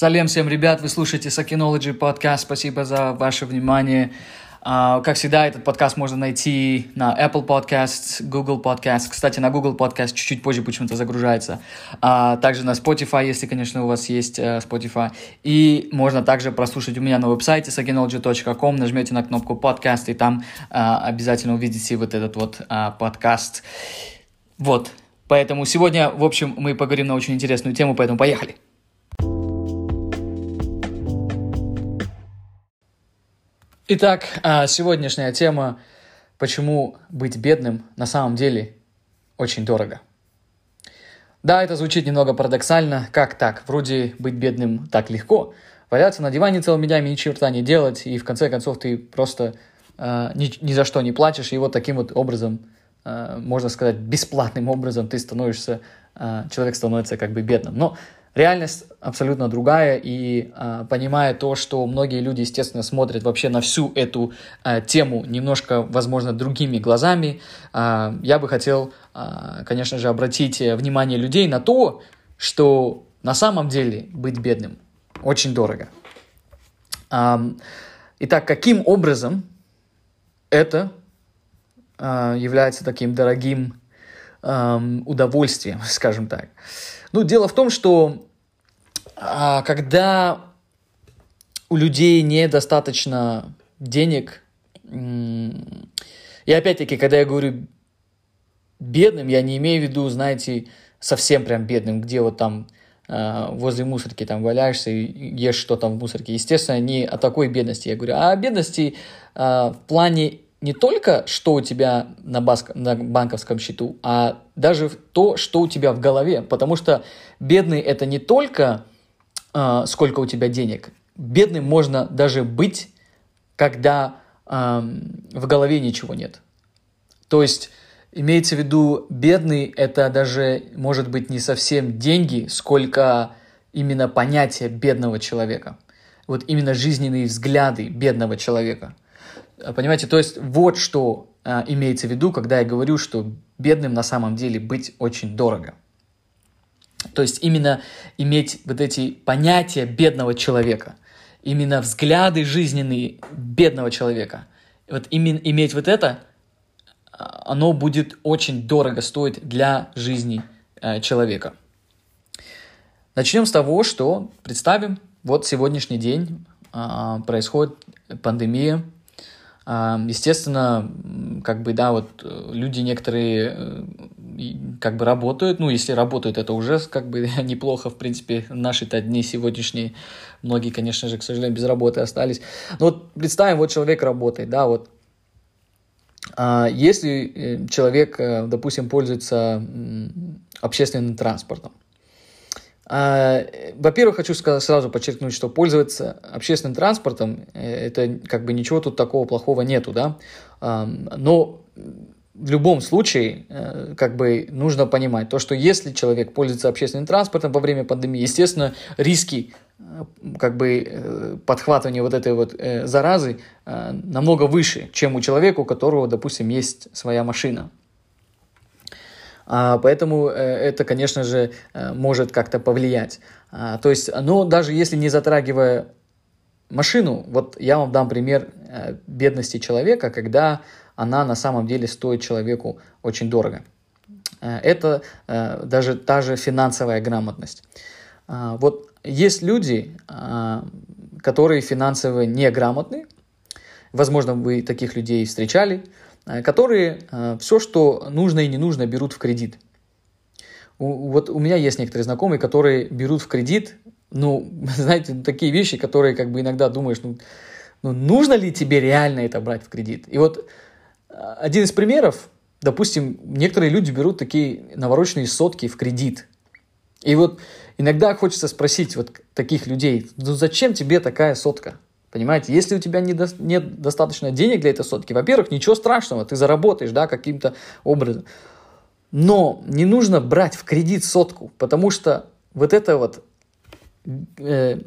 Салем всем, ребят, вы слушаете Sakinology подкаст, спасибо за ваше внимание. Uh, как всегда, этот подкаст можно найти на Apple Podcasts, Google Podcasts. Кстати, на Google Podcast чуть-чуть позже почему-то загружается. Uh, также на Spotify, если, конечно, у вас есть uh, Spotify. И можно также прослушать у меня на веб-сайте sakinology.com. Нажмете на кнопку подкаст, и там обязательно увидите вот этот вот подкаст. Вот. Поэтому сегодня, в общем, мы поговорим на очень интересную тему, поэтому поехали. Итак, а, сегодняшняя тема «Почему быть бедным на самом деле очень дорого?» Да, это звучит немного парадоксально. Как так? Вроде быть бедным так легко. Валяться на диване целыми днями, ни черта не делать, и в конце концов ты просто э, ни, ни за что не платишь, и вот таким вот образом, э, можно сказать, бесплатным образом ты становишься, э, человек становится как бы бедным. Но Реальность абсолютно другая, и э, понимая то, что многие люди, естественно, смотрят вообще на всю эту э, тему немножко, возможно, другими глазами, э, я бы хотел, э, конечно же, обратить внимание людей на то, что на самом деле быть бедным очень дорого. Э, итак, каким образом это э, является таким дорогим э, удовольствием, скажем так? Ну, дело в том, что а, когда у людей недостаточно денег, и опять-таки, когда я говорю бедным, я не имею в виду, знаете, совсем прям бедным, где вот там э, возле мусорки там валяешься и ешь что там в мусорке. Естественно, не о такой бедности я говорю, а о бедности э, в плане не только, что у тебя на, баск, на банковском счету, а даже то, что у тебя в голове. Потому что бедный это не только э, сколько у тебя денег. Бедным можно даже быть, когда э, в голове ничего нет. То есть имеется в виду бедный это даже может быть не совсем деньги, сколько именно понятие бедного человека. Вот именно жизненные взгляды бедного человека – Понимаете, то есть вот что а, имеется в виду, когда я говорю, что бедным на самом деле быть очень дорого. То есть именно иметь вот эти понятия бедного человека, именно взгляды жизненные бедного человека. Вот именно иметь вот это, а, оно будет очень дорого стоить для жизни э, человека. Начнем с того, что представим, вот сегодняшний день э, происходит пандемия Естественно, как бы, да, вот э, люди некоторые э, как бы работают, ну, если работают, это уже как бы неплохо, в принципе, наши-то дни сегодняшние, многие, конечно же, к сожалению, без работы остались. Но вот представим, вот человек работает, да, вот. А, если э, человек, допустим, пользуется общественным транспортом, во-первых, хочу сразу подчеркнуть, что пользоваться общественным транспортом, э, это как бы ничего тут такого плохого нету, да, но в любом случае, э, как бы нужно понимать то, что если человек пользуется общественным транспортом во время пандемии, естественно, риски э, как бы подхватывания вот этой вот заразы намного выше, чем у человека, у которого, допустим, есть своя машина. А, поэтому э, это, конечно же, э, может как-то повлиять. А, то есть, но даже если не затрагивая машину, вот я вам дам пример э, бедности человека, когда она на самом деле стоит человеку очень дорого. Это даже та же финансовая грамотность. А, вот есть люди, которые финансово неграмотны, возможно, вы таких людей встречали, которые э, все, что нужно и не нужно, берут в кредит. Вот у меня есть некоторые знакомые, которые берут в кредит, ну, знаете, такие вещи, которые как бы иногда думаешь, ну, ну нужно ли тебе реально это брать в кредит? И вот э, один из примеров, допустим, некоторые люди берут такие навороченные сотки в кредит. И вот иногда хочется спросить вот таких людей, ну зачем тебе такая сотка? Понимаете, если у тебя не нет достаточно денег для этой сотки, во-первых, ничего страшного, ты заработаешь, да, каким-то образом. Но не нужно брать в кредит сотку, потому что вот эта вот э,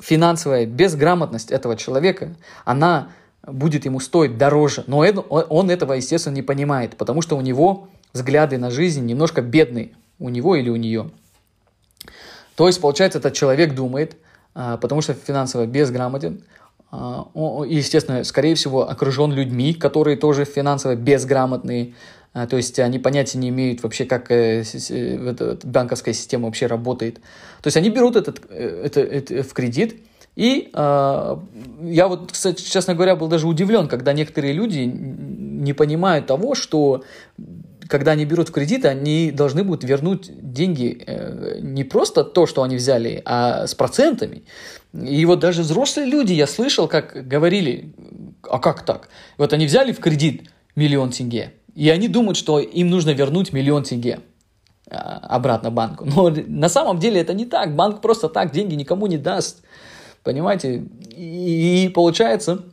финансовая безграмотность этого человека, она будет ему стоить дороже. Но это, он этого, естественно, не понимает, потому что у него взгляды на жизнь немножко бедные, у него или у нее. То есть, получается, этот человек думает – потому что финансово безграмотен, естественно, скорее всего, окружен людьми, которые тоже финансово безграмотные, то есть они понятия не имеют вообще, как э, банковская система вообще работает. То есть они берут этот, э, это, это в кредит, и э, я вот, кстати, честно говоря, был даже удивлен, когда некоторые люди не понимают того, что когда они берут в кредит, они должны будут вернуть деньги э, не просто то, что они взяли, а с процентами. И вот даже взрослые люди, я слышал, как говорили, а как так? Вот они взяли в кредит миллион тенге, и они думают, что им нужно вернуть миллион тенге а, обратно банку. Но на самом деле это не так. Банк просто так деньги никому не даст. Понимаете? И, получается,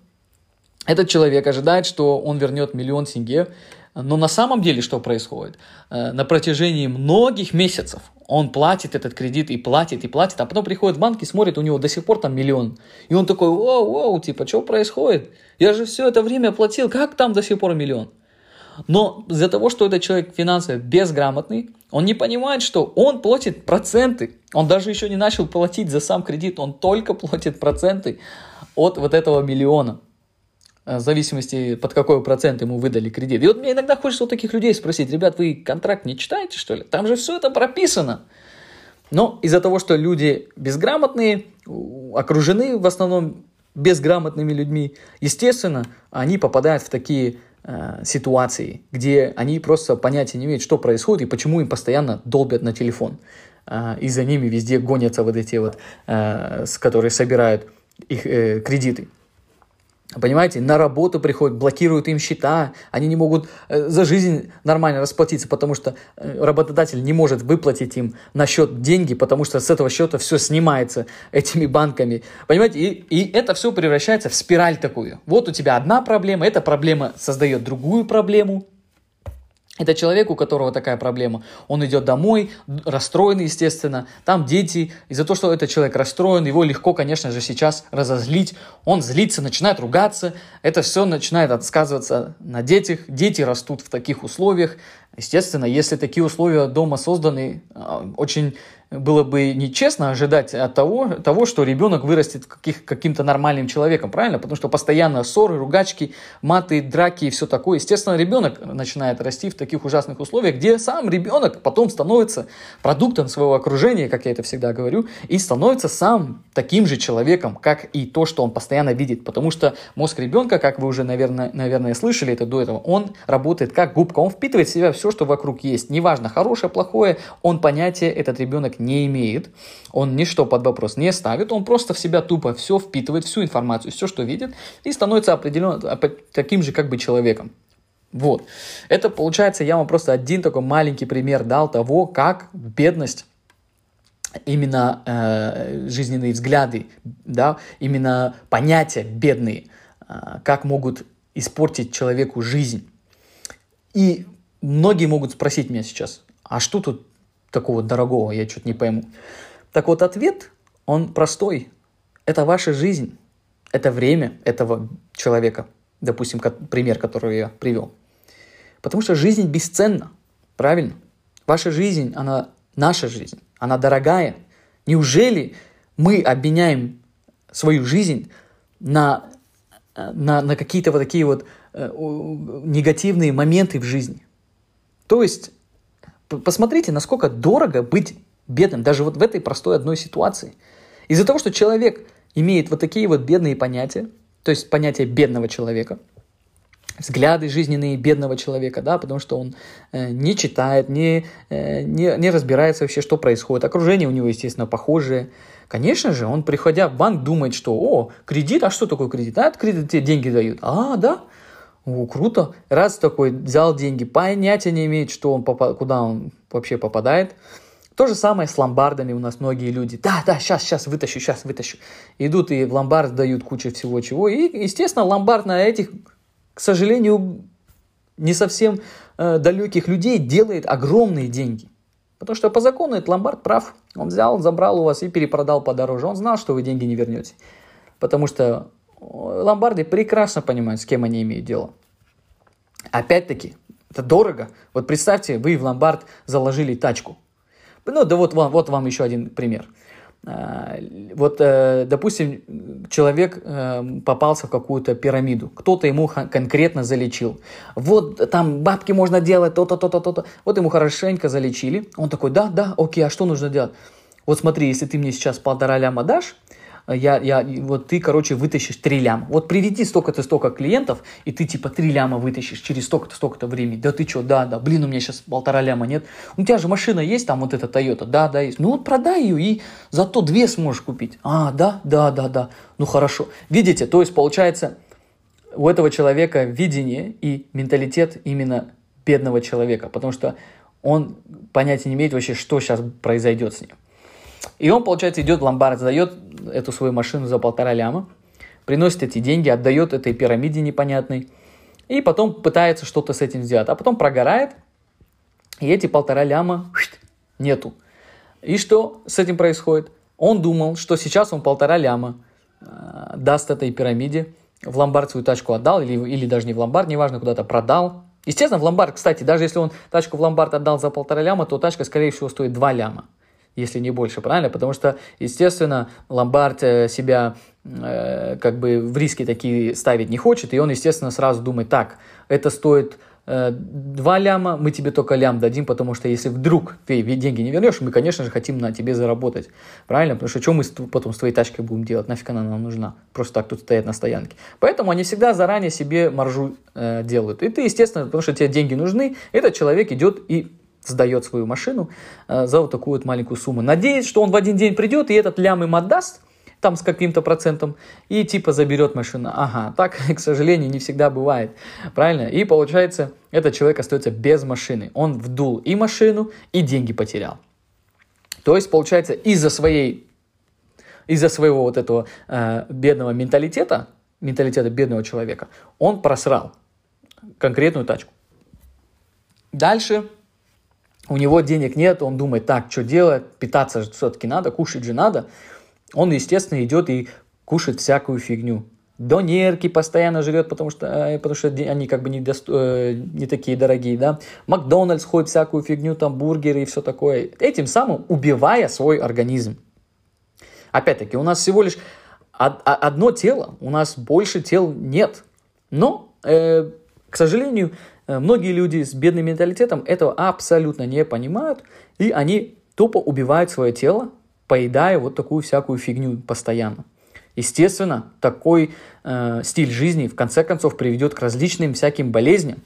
этот человек ожидает, что он вернет миллион тенге, но на самом деле что происходит? Э, на протяжении многих месяцев он платит этот кредит и платит, и платит, а потом приходит в банк и смотрит, у него до сих пор там миллион. И он такой, воу, воу, типа, что происходит? Я же все это время платил, как там до сих пор миллион? Но из-за того, что этот человек финансово безграмотный, он не понимает, что он платит проценты. Он даже еще не начал платить за сам кредит, он только платит проценты от вот этого миллиона. Э, в зависимости, под какой процент ему выдали кредит. И вот мне иногда хочется у таких людей спросить, ребят, вы контракт не читаете, что ли? Там же все это прописано. Но из-за того, что люди безграмотные, окружены в основном безграмотными людьми, естественно, они попадают в такие Э, ситуации, где они просто понятия не имеют, что происходит и почему им постоянно долбят на телефон. Э, и за ними везде гонятся вот эти вот, э, с которые собирают их э, кредиты. Понимаете, на работу приходят, блокируют им счета, они не могут э, за жизнь нормально расплатиться, потому что э, работодатель не может выплатить им на счет деньги, потому что с этого счета все снимается этими банками. Понимаете, и, и это все превращается в спираль такую. Вот у тебя одна проблема, эта проблема создает другую проблему, это человек, у которого такая проблема. Он идет домой, расстроенный, естественно. Там дети. Из-за того, что этот человек расстроен, его легко, конечно же, сейчас разозлить. Он злится, начинает ругаться. Это все начинает отсказываться на детях. Дети растут в таких условиях. Естественно, если такие условия дома созданы, а, очень было бы нечестно ожидать от того, того что ребенок вырастет каких, каким-то нормальным человеком, правильно? Потому что постоянно ссоры, ругачки, маты, драки и все такое. Естественно, ребенок начинает расти в таких ужасных условиях, где сам ребенок потом становится продуктом своего окружения, как я это всегда говорю, и становится сам таким же человеком, как и то, что он постоянно видит. Потому что мозг ребенка, как вы уже, наверное, наверное слышали это до этого, он работает как губка, он впитывает в себя все, что вокруг есть. Неважно, хорошее, плохое, он понятие, этот ребенок не имеет, он ничто под вопрос не ставит, он просто в себя тупо все впитывает, всю информацию, все, что видит, и становится определенно таким же как бы человеком. Вот. Это получается, я вам просто один такой маленький пример дал того, как бедность именно э, жизненные взгляды, да, именно понятия бедные, э, как могут испортить человеку жизнь. И многие могут спросить меня сейчас, а что тут такого дорогого, я что-то не пойму. Так вот, ответ, он простой. Это ваша жизнь, это время этого человека. Допустим, пример, который я привел. Потому что жизнь бесценна, правильно? Ваша жизнь, она наша жизнь, она дорогая. Неужели мы обменяем свою жизнь на, на, на какие-то вот такие вот э, негативные моменты в жизни? То есть Посмотрите, насколько дорого быть бедным, даже вот в этой простой одной ситуации. Из-за того, что человек имеет вот такие вот бедные понятия, то есть понятие бедного человека, взгляды жизненные бедного человека, да, потому что он э, не читает, не, э, не, не разбирается вообще, что происходит. Окружение у него, естественно, похожее. Конечно же, он, приходя в банк, думает, что, о, кредит, а что такое кредит? А, кредит тебе деньги дают. А, да, о, круто. Раз такой взял деньги, понятия не имеет, что он попа- куда он вообще попадает. То же самое с ломбардами у нас многие люди. Да, да, сейчас, сейчас вытащу, сейчас вытащу. Идут и в ломбард дают кучу всего чего. И, естественно, ломбард на этих, к сожалению, не совсем э, далеких людей делает огромные деньги. Потому что по закону этот ломбард прав. Он взял, забрал у вас и перепродал подороже. Он знал, что вы деньги не вернете. Потому что ломбарды прекрасно понимают, с кем они имеют дело. Опять-таки, это дорого. Вот представьте, вы в ломбард заложили тачку. Ну, да вот вам, вот вам еще один пример. а, вот, э, допустим, человек э, попался в какую-то пирамиду, кто-то ему конкретно залечил. Вот там бабки можно делать, то-то, то-то, то-то. Вот ему хорошенько залечили. Он такой, да, да, окей, а что нужно делать? Вот смотри, если ты мне сейчас полтора ляма дашь, я, я, вот ты, короче, вытащишь 3 ляма. Вот приведи столько-то, столько клиентов, и ты типа 3 ляма вытащишь через столько-то, столько-то времени. Да ты что, да, да, блин, у меня сейчас полтора ляма нет. У тебя же машина есть, там вот эта Toyota, да, да, есть. Ну вот продай ее и зато две сможешь купить. А, да, да, да, да. Ну хорошо. Видите, то есть получается, у этого человека видение и менталитет именно бедного человека, потому что он понятия не имеет вообще, что сейчас произойдет с ним. И он, получается, идет в ломбард, сдает эту свою машину за полтора ляма, приносит эти деньги, отдает этой пирамиде непонятной, и потом пытается что-то с этим сделать. А потом прогорает, и эти полтора ляма нету. И что с этим происходит? Он думал, что сейчас он полтора ляма э, даст этой пирамиде, в ломбард свою тачку отдал, или, или даже не в ломбард, неважно, куда-то продал. Естественно, в ломбард, кстати, даже если он тачку в ломбард отдал за полтора ляма, то тачка, скорее всего, стоит 2 ляма если не больше, правильно? Потому что, естественно, ломбард э, себя э, как бы в риски такие ставить не хочет, и он, естественно, сразу думает, так, это стоит э, 2 ляма, мы тебе только лям дадим, потому что если вдруг ты деньги не вернешь, мы, конечно же, хотим на тебе заработать, правильно? Потому что что мы потом с твоей тачкой будем делать, нафиг она нам нужна, просто так тут стоять на стоянке. Поэтому они всегда заранее себе маржу э, делают. И ты, естественно, потому что тебе деньги нужны, этот человек идет и сдает свою машину э, за вот такую вот маленькую сумму. Надеясь, что он в один день придет и этот лям им отдаст, там с каким-то процентом, и типа заберет машину. Ага, так, к сожалению, не всегда бывает. Правильно? И получается, этот человек остается без машины. Он вдул и машину, и деньги потерял. То есть, получается, из-за своей, из-за своего вот этого э, бедного менталитета, менталитета бедного человека, он просрал конкретную тачку. Дальше у него денег нет, он думает, так, что делать, питаться же все-таки надо, кушать же надо. Он, естественно, идет и кушает всякую фигню. Донерки постоянно жрет, потому что, э, потому что они как бы не, досто, э, не такие дорогие, да. Макдональдс ходит всякую фигню, там бургеры и все такое. Этим самым убивая свой организм. Опять-таки, у нас всего лишь одно тело, у нас больше тел нет. Но, э, к сожалению, многие люди с бедным менталитетом этого абсолютно не понимают, и они тупо убивают свое тело, поедая вот такую всякую фигню постоянно. Естественно, такой э, стиль жизни в конце концов приведет к различным всяким болезням.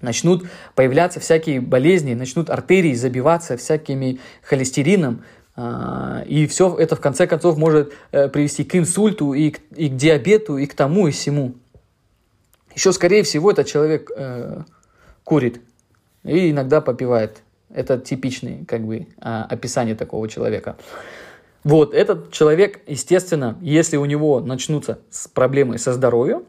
Начнут появляться всякие болезни, начнут артерии забиваться всякими холестерином, э, и все это в конце концов может э, привести к инсульту, и к, и к диабету, и к тому, и всему. Еще, скорее всего, этот человек э, курит и иногда попивает. Это типичное как бы, а, описание такого человека. Вот, этот человек, естественно, если у него начнутся проблемы со здоровьем,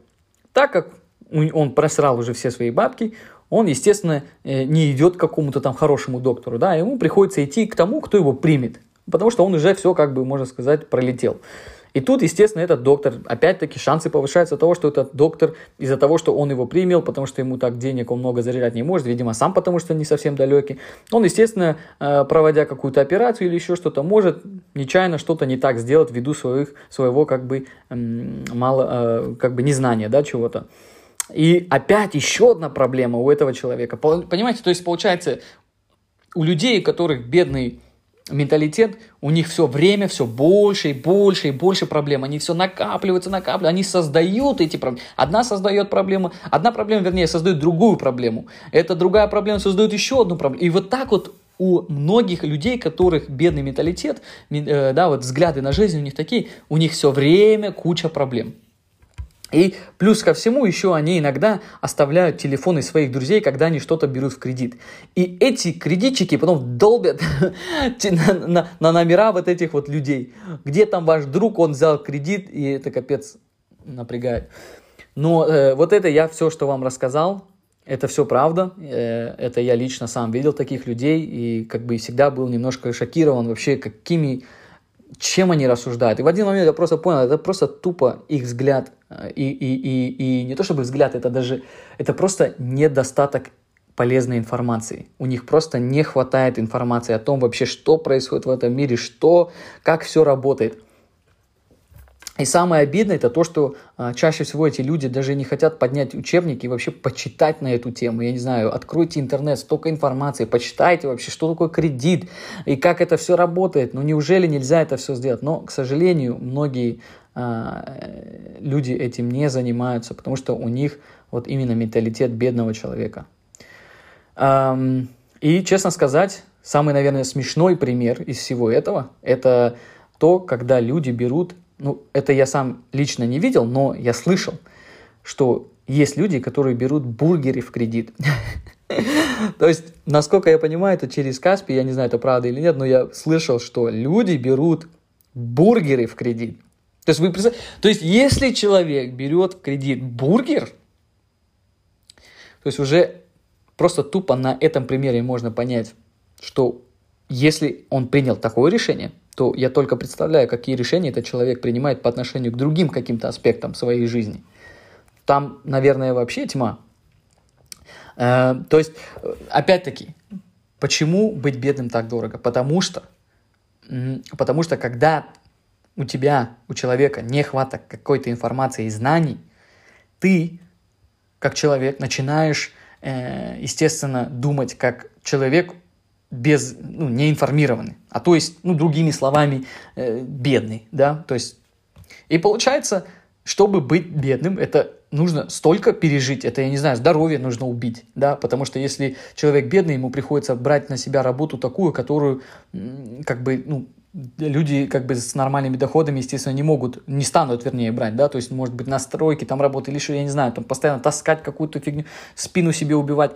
так как он просрал уже все свои бабки, он, естественно, э, не идет к какому-то там хорошему доктору, да, ему приходится идти к тому, кто его примет, потому что он уже все, как бы, можно сказать, пролетел. И тут, естественно, этот доктор, опять-таки, шансы повышаются того, что этот доктор из-за того, что он его принял, потому что ему так денег он много заряжать не может, видимо, сам потому что не совсем далекий, он, естественно, э, проводя какую-то операцию или еще что-то, может нечаянно что-то не так сделать ввиду своих, своего как бы мало, э, как бы незнания, да, чего-то. И опять еще одна проблема у этого человека. Понимаете, то есть получается, у людей, у которых бедный менталитет, у них все время все больше и больше и больше проблем. Они все накапливаются, накапливаются, они создают эти проблемы. Одна создает проблему, одна проблема, вернее, создает другую проблему. Эта другая проблема создает еще одну проблему. И вот так вот у многих людей, которых бедный менталитет, э, да, вот взгляды на жизнь у них такие, у них все время куча проблем. И плюс ко всему еще они иногда оставляют телефоны своих друзей, когда они что-то берут в кредит. И эти кредитчики потом долбят на, на, на номера вот этих вот людей. Где там ваш друг, он взял кредит, и это капец напрягает. Но э, вот это я все, что вам рассказал, это все правда. Э, это я лично сам видел таких людей и как бы всегда был немножко шокирован вообще, какими чем они рассуждают. И в один момент я просто понял, это просто тупо их взгляд. И, и, и, и не то чтобы взгляд, это даже, это просто недостаток полезной информации. У них просто не хватает информации о том вообще, что происходит в этом мире, что, как все работает. И самое обидное это то, что а, чаще всего эти люди даже не хотят поднять учебники и вообще почитать на эту тему. Я не знаю, откройте интернет, столько информации, почитайте вообще, что такое кредит и как это все работает. Ну неужели нельзя это все сделать? Но, к сожалению, многие люди этим не занимаются, потому что у них вот именно менталитет бедного человека. И, честно сказать, самый, наверное, смешной пример из всего этого, это то, когда люди берут ну, это я сам лично не видел, но я слышал, что есть люди, которые берут бургеры в кредит. То есть, насколько я понимаю, это через Каспи, я не знаю, это правда или нет, но я слышал, что люди берут бургеры в кредит. То есть, вы то есть, если человек берет кредит бургер, то есть уже просто тупо на этом примере можно понять, что если он принял такое решение – то я только представляю, какие решения этот человек принимает по отношению к другим каким-то аспектам своей жизни. Там, наверное, вообще тьма. Э, то есть, опять-таки, почему быть бедным так дорого? Потому что, потому что когда у тебя, у человека не хватает какой-то информации и знаний, ты, как человек, начинаешь, э, естественно, думать как человек, без, ну, неинформированный, а то есть, ну, другими словами, э, бедный, да, то есть, и получается, чтобы быть бедным, это нужно столько пережить, это, я не знаю, здоровье нужно убить, да, потому что если человек бедный, ему приходится брать на себя работу такую, которую, как бы, ну, люди как бы с нормальными доходами, естественно, не могут, не станут, вернее, брать, да, то есть, может быть, на стройке там работать или что, я не знаю, там постоянно таскать какую-то фигню, спину себе убивать.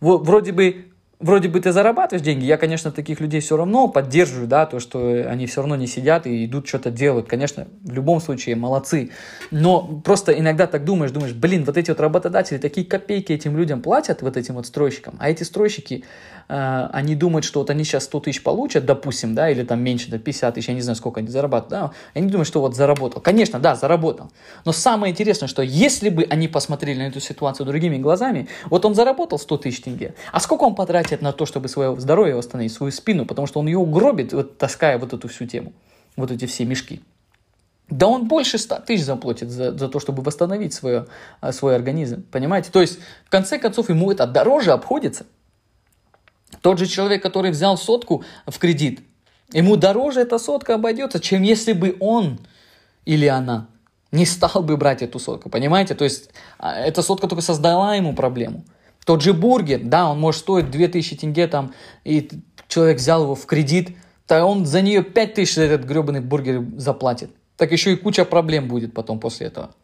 Вроде бы вроде бы ты зарабатываешь деньги, я, конечно, таких людей все равно поддерживаю, да, то, что они все равно не сидят и идут что-то делают, конечно, в любом случае молодцы, но просто иногда так думаешь, думаешь, блин, вот эти вот работодатели такие копейки этим людям платят, вот этим вот стройщикам, а эти стройщики, э, они думают, что вот они сейчас 100 тысяч получат, допустим, да, или там меньше, да, 50 тысяч, я не знаю, сколько они зарабатывают, да, они думают, что вот заработал, конечно, да, заработал, но самое интересное, что если бы они посмотрели на эту ситуацию другими глазами, вот он заработал 100 тысяч тенге, а сколько он потратил тратит на то, чтобы свое здоровье восстановить, свою спину, потому что он ее угробит, вот, таская вот эту всю тему, вот эти все мешки. Да он больше 100 тысяч заплатит за, за то, чтобы восстановить свое, а, свой организм, понимаете? То есть, в конце концов, ему это дороже обходится. Тот же человек, который взял сотку в кредит, ему дороже эта сотка обойдется, чем если бы он или она не стал бы брать эту сотку, понимаете? То есть, а, эта сотка только создала ему проблему. Тот же бургер, да, он может стоить 2000 тенге там, и человек взял его в кредит, то он за нее 5000 за этот гребаный бургер заплатит. Так еще и куча проблем будет потом после этого.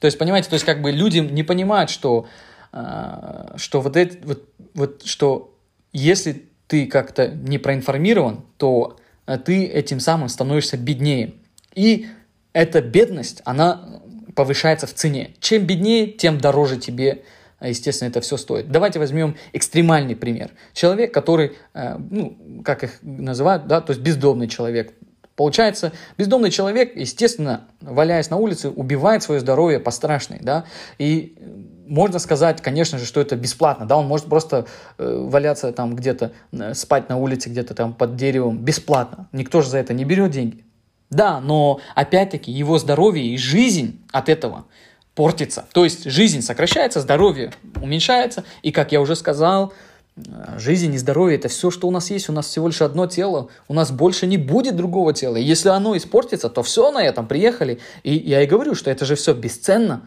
То есть, понимаете, то есть как бы люди не понимают, что, э, что вот это, вот, вот, что если ты как-то не проинформирован, то э, ты этим самым становишься беднее. И эта бедность, она повышается в цене. Чем беднее, тем дороже тебе а, естественно, это все стоит. Давайте возьмем экстремальный пример. Человек, который, э, ну, как их называют, да, то есть бездомный человек. Получается, бездомный человек, естественно, валяясь на улице, убивает свое здоровье по страшной, да, и можно сказать, конечно же, что это бесплатно, да, он может просто э, валяться там где-то, э, спать на улице где-то там под деревом бесплатно, никто же за это не берет деньги. Да, но опять-таки его здоровье и жизнь от этого портится. То есть жизнь сокращается, здоровье уменьшается. И, как я уже сказал, э, жизнь и здоровье – это все, что у нас есть. У нас всего лишь одно тело. У нас больше не будет другого тела. И если оно испортится, то все на этом, приехали. И я и говорю, что это же все бесценно.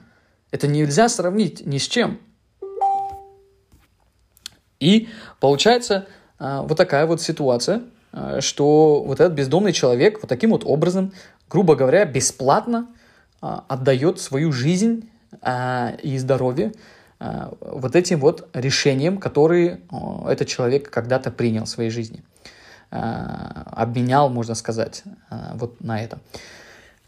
Это нельзя сравнить ни с чем. И получается э, вот такая вот ситуация, э, что вот этот бездомный человек вот таким вот образом, грубо говоря, бесплатно – а, отдает свою жизнь а, и здоровье а, вот этим вот решениям, которые этот человек когда-то принял в своей жизни. Обменял, можно сказать, вот на это.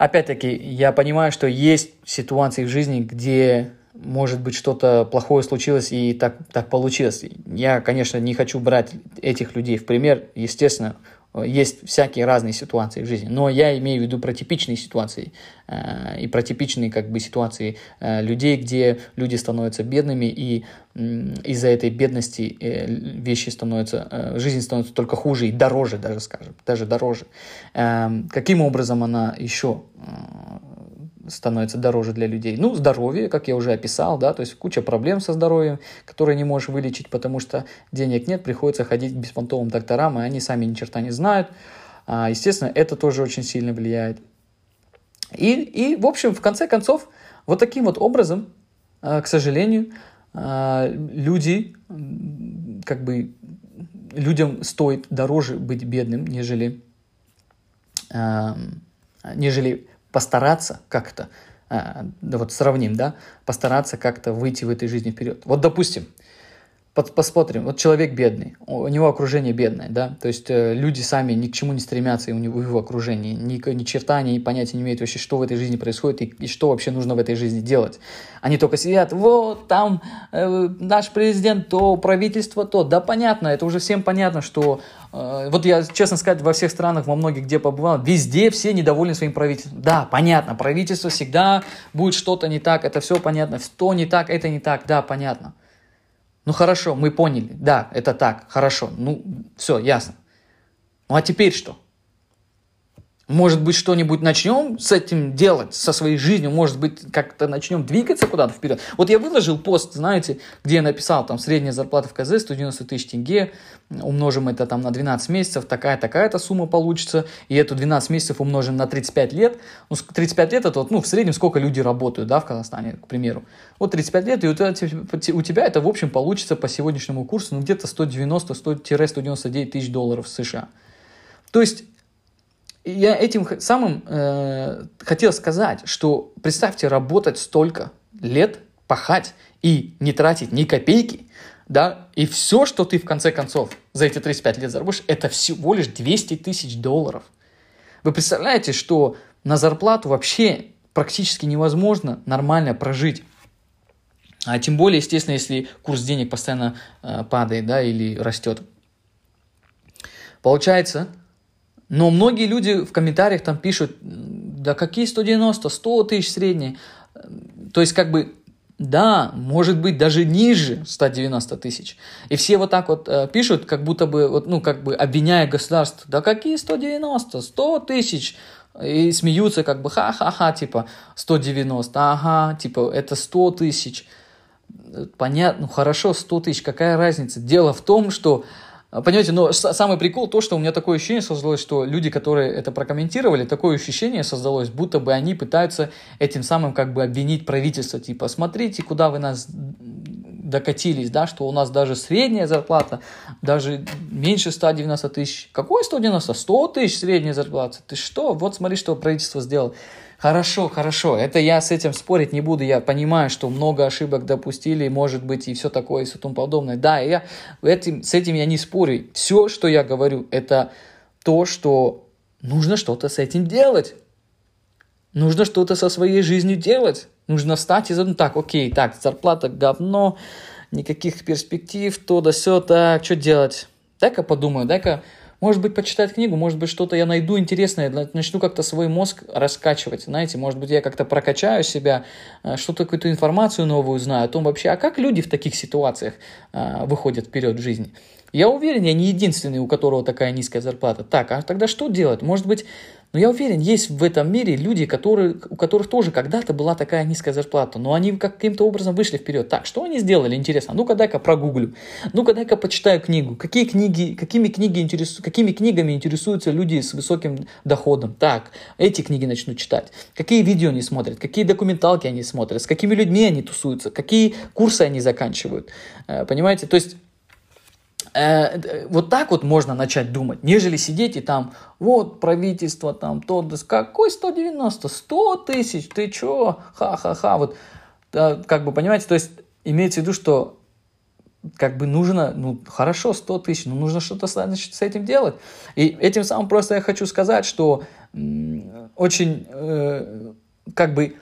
Опять-таки, я понимаю, что есть ситуации в жизни, где может быть, что-то плохое случилось и так, так получилось. Я, конечно, не хочу брать этих людей в пример. Естественно, есть всякие разные ситуации в жизни, но я имею в виду про типичные ситуации э, и про типичные как бы ситуации э, людей, где люди становятся бедными и э, из-за этой бедности э, вещи становятся, э, жизнь становится только хуже и дороже даже, скажем, даже дороже. Э, каким образом она еще э, становится дороже для людей. Ну, здоровье, как я уже описал, да, то есть куча проблем со здоровьем, которые не можешь вылечить, потому что денег нет, приходится ходить к беспонтовым докторам, и они сами ни черта не знают. А, естественно, это тоже очень сильно влияет. И, и, в общем, в конце концов, вот таким вот образом, а, к сожалению, а, люди, как бы, людям стоит дороже быть бедным, нежели, нежели постараться как-то, э, вот сравним, да, постараться как-то выйти в этой жизни вперед. Вот, допустим, посмотрим, вот человек бедный, у него окружение бедное, да, то есть э, люди сами ни к чему не стремятся и у него в его окружении, ни, ни черта, ни понятия не имеют вообще, что в этой жизни происходит и, и что вообще нужно в этой жизни делать. Они только сидят, вот там э, наш президент то, правительство то, да понятно, это уже всем понятно, что э, вот я, честно сказать, во всех странах, во многих, где побывал, везде все недовольны своим правительством. Да, понятно, правительство всегда будет что-то не так, это все понятно, что не так, это не так, да, понятно. Ну хорошо, мы поняли, да, это так, хорошо, ну все, ясно. Ну а теперь что? Может быть, что-нибудь начнем с этим делать, со своей жизнью, может быть, как-то начнем двигаться куда-то вперед. Вот я выложил пост, знаете, где я написал, там, средняя зарплата в КЗ 190 тысяч тенге, умножим это там на 12 месяцев, такая-такая-то сумма получится, и эту 12 месяцев умножим на 35 лет. Ну, 35 лет это вот, ну, в среднем сколько люди работают, да, в Казахстане, к примеру. Вот 35 лет, и у тебя, у тебя это, в общем, получится по сегодняшнему курсу, ну, где-то 190-199 тысяч долларов США. То есть я этим самым э, хотел сказать, что представьте, работать столько лет, пахать и не тратить ни копейки, да, и все, что ты в конце концов за эти 35 лет заработаешь, это всего лишь 200 тысяч долларов. Вы представляете, что на зарплату вообще практически невозможно нормально прожить. А тем более, естественно, если курс денег постоянно э, падает, да, или растет. Получается, но многие люди в комментариях там пишут, да какие 190, 100 тысяч средние. То есть как бы, да, может быть даже ниже 190 тысяч. И все вот так вот э, пишут, как будто бы, вот, ну как бы обвиняя государство, да какие 190, 100 тысяч. И смеются как бы, ха-ха-ха, типа 190, ага, типа это 100 тысяч. Понятно, ну хорошо, 100 тысяч, какая разница? Дело в том, что понимаете, но самый прикол то, что у меня такое ощущение создалось, что люди, которые это прокомментировали, такое ощущение создалось, будто бы они пытаются этим самым как бы обвинить правительство, типа, смотрите, куда вы нас докатились, да, что у нас даже средняя зарплата, даже меньше 190 тысяч. Какой 190? 100 тысяч средняя зарплата. Ты что? Вот смотри, что правительство сделало. Хорошо, хорошо, это я с этим спорить не буду, я понимаю, что много ошибок допустили, может быть, и все такое, и все тому подобное. Да, я этим, с этим я не спорю. Все, что я говорю, это то, что нужно что-то с этим делать. Нужно что-то со своей жизнью делать. Нужно встать и задумать, так, окей, так, зарплата говно, никаких перспектив, то да все, так, что делать? Дай-ка подумаю, дай-ка может быть, почитать книгу, может быть, что-то я найду интересное, начну как-то свой мозг раскачивать, знаете, может быть, я как-то прокачаю себя, э, что-то, какую-то информацию новую знаю о том вообще, а как люди в таких ситуациях э, выходят вперед в жизни. Я уверен, я не единственный, у которого такая низкая зарплата. Так, а тогда что делать? Может быть, но я уверен, есть в этом мире люди, которые, у которых тоже когда-то была такая низкая зарплата, но они каким-то образом вышли вперед. Так, что они сделали, интересно? Ну-ка, дай-ка прогуглю. Ну-ка, дай-ка почитаю книгу. Какие книги, какими, книги интересу, какими книгами интересуются люди с высоким доходом? Так, эти книги начну читать. Какие видео они смотрят? Какие документалки они смотрят? С какими людьми они тусуются? Какие курсы они заканчивают? Э, понимаете? То есть Э, вот так вот можно начать думать, нежели сидеть и там, вот правительство там, то, какой 190, 100 тысяч, ты чё, ха-ха-ха, вот, как бы, понимаете, то есть имеется в виду, что как бы нужно, ну, хорошо, 100 тысяч, но нужно что-то значит, с этим делать. И этим самым просто я хочу сказать, что очень, э, как бы,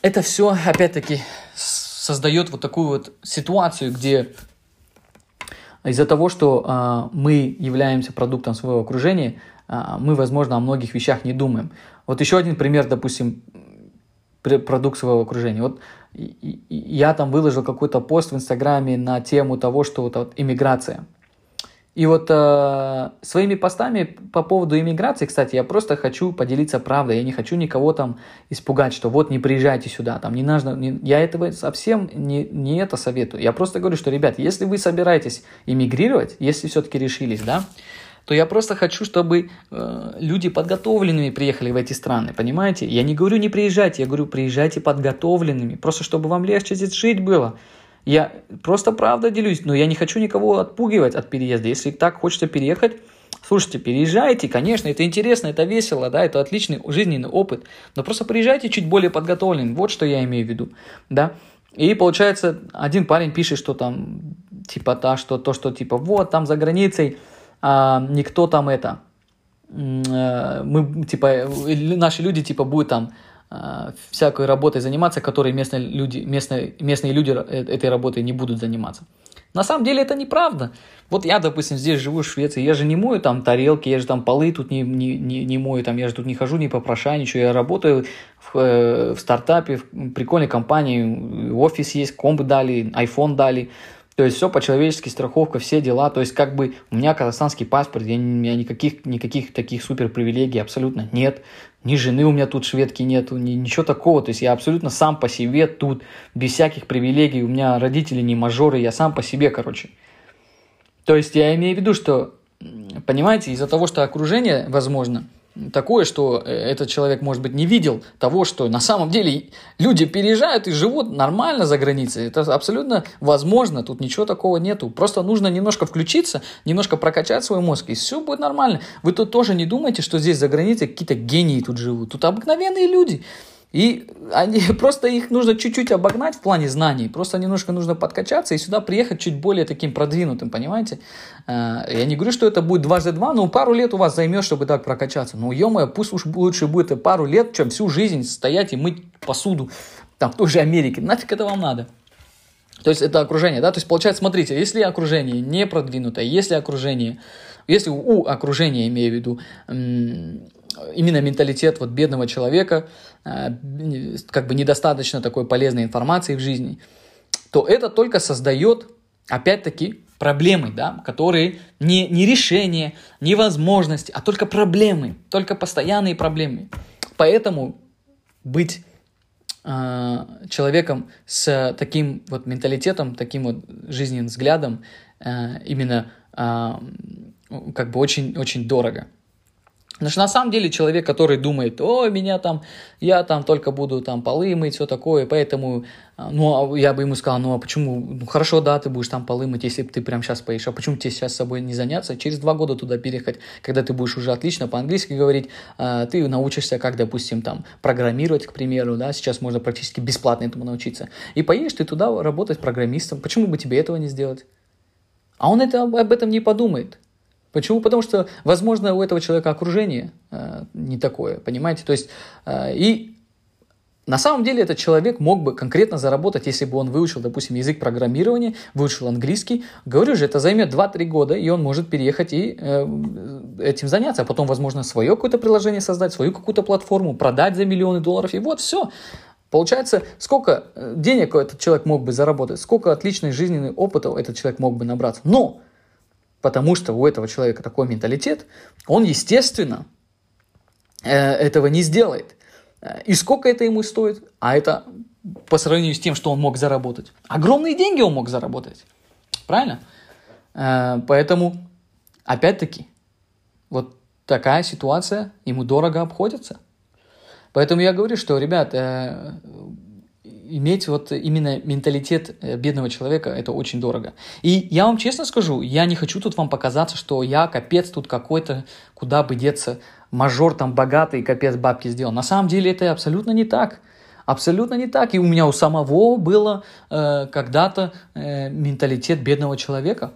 это все, опять-таки, создает вот такую вот ситуацию, где из-за того, что э, мы являемся продуктом своего окружения, э, мы, возможно, о многих вещах не думаем. Вот еще один пример, допустим, продукт своего окружения. Вот я там выложил какой-то пост в Инстаграме на тему того, что вот, вот иммиграция. И вот э, своими постами по поводу иммиграции, кстати, я просто хочу поделиться правдой. Я не хочу никого там испугать, что вот не приезжайте сюда, там не нужно. Не, я этого совсем не, не это советую. Я просто говорю, что, ребят, если вы собираетесь иммигрировать, если все-таки решились, да, то я просто хочу, чтобы э, люди подготовленными приехали в эти страны, понимаете? Я не говорю не приезжайте, я говорю приезжайте подготовленными, просто чтобы вам легче здесь жить было. Я просто правда делюсь, но я не хочу никого отпугивать от переезда. Если так хочется переехать, слушайте, переезжайте, конечно, это интересно, это весело, да, это отличный жизненный опыт, но просто приезжайте чуть более подготовленным, вот что я имею в виду, да. И получается, один парень пишет, что там, типа, та, что, то, что, типа, вот, там за границей а, никто там это, э, мы, типа, наши люди, типа, будут там всякой работой заниматься, которой местные люди, местные, местные люди э, этой работой не будут заниматься. На самом деле это неправда. Вот я, допустим, здесь живу в Швеции, я же не мою там тарелки, я же там полы тут не, не, не, не мою, там, я же тут не хожу, не попрошайничаю, я работаю в, э, в стартапе, в прикольной компании, офис есть, комп дали, iPhone дали, то есть все по-человечески, страховка, все дела. То есть как бы у меня казахстанский паспорт, я, у меня никаких, никаких таких супер привилегий абсолютно нет. Ни жены у меня тут шведки нету, ни, ничего такого. То есть я абсолютно сам по себе тут, без всяких привилегий. У меня родители не мажоры, я сам по себе, короче. То есть я имею в виду, что, понимаете, из-за того, что окружение, возможно, такое, что э, этот человек, может быть, не видел того, что на самом деле люди переезжают и живут нормально за границей. Это абсолютно возможно, тут ничего такого нету. Просто нужно немножко включиться, немножко прокачать свой мозг, и все будет нормально. Вы тут тоже не думайте, что здесь за границей какие-то гении тут живут. Тут обыкновенные люди. И они, просто их нужно чуть-чуть обогнать в плане знаний, просто немножко нужно подкачаться и сюда приехать чуть более таким продвинутым, понимаете? Э, я не говорю, что это будет дважды два, но пару лет у вас займет, чтобы так прокачаться. Ну, ё пусть уж лучше будет пару лет, чем всю жизнь стоять и мыть посуду там в той же Америке. Нафиг это вам надо? То есть это окружение, да? То есть получается, смотрите, если окружение не продвинутое, если окружение, если у окружения, имею в виду, именно менталитет вот бедного человека, э, как бы недостаточно такой полезной информации в жизни, то это только создает, опять-таки, проблемы, да, которые не, не решение, не возможности, а только проблемы, только постоянные проблемы. Поэтому быть э, человеком с таким вот менталитетом, таким вот жизненным взглядом э, именно как бы очень, очень дорого. Потому что на самом деле человек, который думает, о, меня там, я там только буду там полы мыть, все такое, поэтому, а, ну, а я бы ему сказал, ну, а почему, ну, хорошо, да, ты будешь там полы мыть, если ты прямо сейчас поешь, а почему тебе сейчас с собой не заняться, через два года туда переехать, когда ты будешь уже отлично по-английски говорить, а, ты научишься, как, допустим, там, программировать, к примеру, да, сейчас можно практически бесплатно этому научиться, и поедешь ты туда работать программистом, почему бы тебе этого не сделать? А он это, об этом не подумает. Почему? Потому что, возможно, у этого человека окружение э, не такое, понимаете? То есть, э, и на самом деле этот человек мог бы конкретно заработать, если бы он выучил, допустим, язык программирования, выучил английский. Говорю же, это займет 2-3 года, и он может переехать и э, этим заняться. А потом, возможно, свое какое-то приложение создать, свою какую-то платформу, продать за миллионы долларов, и вот все. Получается, сколько э, денег этот человек мог бы заработать, сколько отличной жизненной опыта этот человек мог бы набраться. Но потому что у этого человека такой менталитет, он, естественно, э, этого не сделает. Э, и сколько это ему стоит? А это по сравнению с тем, что он мог заработать. Огромные деньги он мог заработать. Правильно? Э, поэтому, опять-таки, вот такая ситуация ему дорого обходится. Поэтому я говорю, что, ребят, иметь вот именно менталитет э, бедного человека, это очень дорого. И я вам честно скажу, я не хочу тут вам показаться, что я капец тут какой-то, куда бы деться, мажор там богатый, капец бабки сделал. На самом деле это абсолютно не так. Абсолютно не так. И у меня у самого было э, когда-то э, менталитет бедного человека.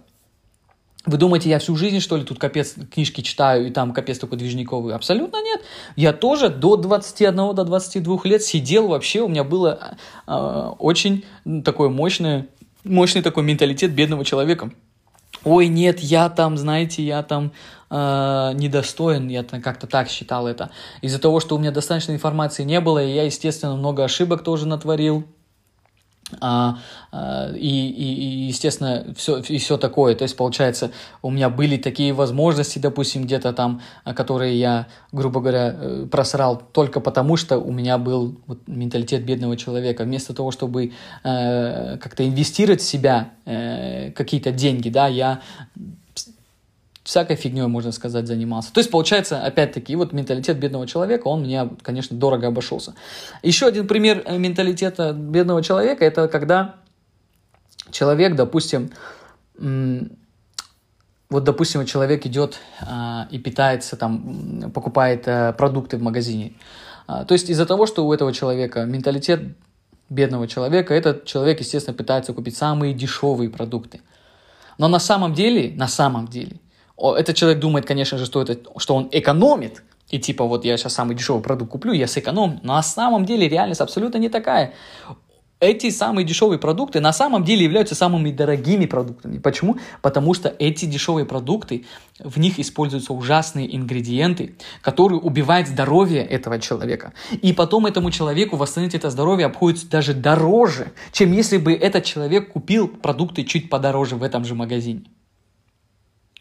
Вы думаете, я всю жизнь, что ли, тут капец книжки читаю, и там капец такой движниковый? Абсолютно нет. Я тоже до 21, до 22 лет сидел вообще, у меня было э, очень такое мощное, мощный такой менталитет бедного человека. ой, нет, я там, знаете, я там э, недостоин, я как-то так считал это. Из-за того, что у меня достаточно информации не было, и я, естественно, много ошибок тоже натворил, а, а, и, и, естественно, все, и все такое. То есть, получается, у меня были такие возможности, допустим, где-то там, а, которые я, грубо говоря, э, просрал только потому, что у меня был вот, менталитет бедного человека. Вместо того, чтобы э, как-то инвестировать в себя э, какие-то деньги, да, я всякой фигней, можно сказать, занимался. То есть, получается, опять-таки, вот менталитет бедного человека, он мне, конечно, дорого обошелся. Еще один пример э, менталитета бедного человека, это когда человек, допустим, вот, допустим, человек идет а, и питается, там, покупает а, продукты в магазине. А, то есть из-за того, что у этого человека менталитет бедного человека, этот человек, естественно, пытается купить самые дешевые продукты. Но на самом деле, на самом деле, этот человек думает, конечно же, что, это, что он экономит, и типа вот я сейчас самый дешевый продукт куплю, я сэкономлю. Но на самом деле реальность абсолютно не такая. Эти самые дешевые продукты на самом деле являются самыми дорогими продуктами. Почему? Потому что эти дешевые продукты, в них используются ужасные ингредиенты, которые убивают здоровье этого человека. И потом этому человеку восстановить это здоровье обходится даже дороже, чем если бы этот человек купил продукты чуть подороже в этом же магазине.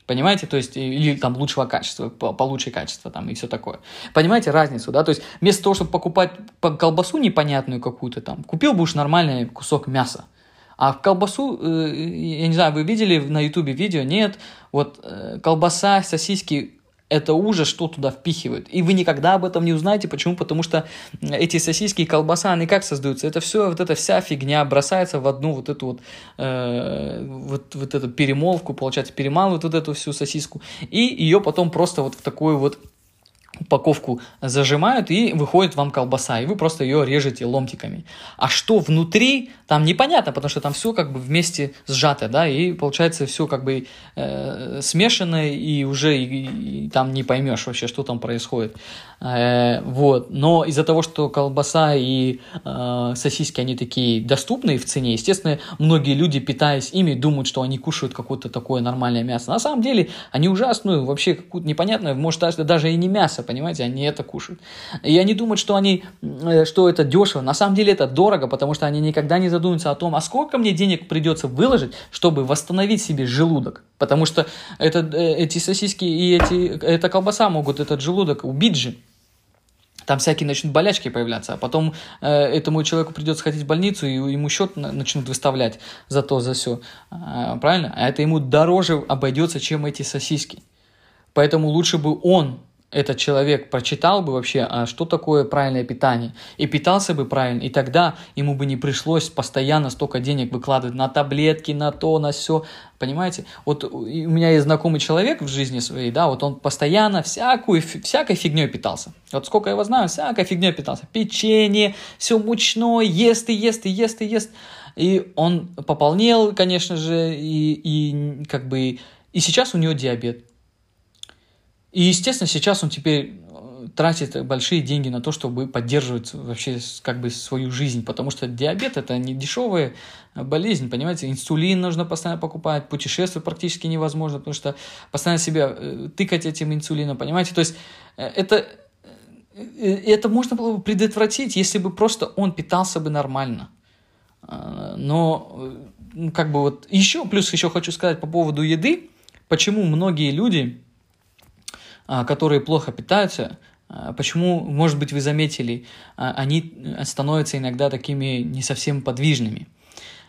Понимаете, то есть, или там лучшего качества, получше качества там и все такое. Понимаете разницу, да? То есть, вместо того, чтобы покупать колбасу непонятную какую-то там, купил бы уж нормальный кусок мяса. А в колбасу, э, я не знаю, вы видели на ютубе видео? Нет. Вот э, колбаса, сосиски это ужас, что туда впихивают. И вы никогда об этом не узнаете. Почему? Потому что эти сосиски и колбаса, они как создаются? Это все, вот эта вся фигня бросается в одну вот эту вот, э, вот, вот эту перемолвку, получается, перемалывают вот эту всю сосиску, и ее потом просто вот в такую вот упаковку зажимают и выходит вам колбаса, и вы просто ее режете ломтиками. А что внутри, там непонятно, потому что там все как бы вместе сжато, да, и получается все как бы э, смешано, и уже и, и там не поймешь вообще, что там происходит. Э, вот. Но из-за того, что колбаса и э, сосиски, они такие доступные в цене, естественно, многие люди, питаясь ими, думают, что они кушают какое-то такое нормальное мясо. На самом деле, они ужасную, вообще какую-то непонятное, может, даже и не мясо, понимаете, они это кушают. И они думают, что, они, э, что это дешево. На самом деле это дорого, потому что они никогда не задумываются о том, а сколько мне денег придется выложить, чтобы восстановить себе желудок. Потому что это, э, эти сосиски и эти, эта колбаса могут этот желудок убить же там всякие начнут болячки появляться, а потом э, этому человеку придется ходить в больницу, и ему счет начнут выставлять за то, за все. Э, правильно? А это ему дороже обойдется, чем эти сосиски. Поэтому лучше бы он этот человек прочитал бы вообще, а что такое правильное питание, и питался бы правильно, и тогда ему бы не пришлось постоянно столько денег выкладывать на таблетки, на то, на все, понимаете? Вот у меня есть знакомый человек в жизни своей, да, вот он постоянно всякую, всякой фигней питался. Вот сколько я его знаю, всякой фигней питался. Печенье, все мучное, ест и ест и ест и ест. И он пополнел, конечно же, и, и как бы, и сейчас у него диабет. И, естественно, сейчас он теперь э, тратит большие деньги на то, чтобы поддерживать вообще как бы свою жизнь, потому что диабет это не дешевая болезнь, понимаете, инсулин нужно постоянно покупать, путешествовать практически невозможно, потому что постоянно себя э, тыкать этим инсулином, понимаете, то есть э, это это можно было бы предотвратить, если бы просто он питался бы нормально. Но как бы вот еще, плюс еще хочу сказать по поводу еды, почему многие люди а, которые плохо питаются, а, Почему, может быть, вы заметили, а, они становятся иногда такими не совсем подвижными.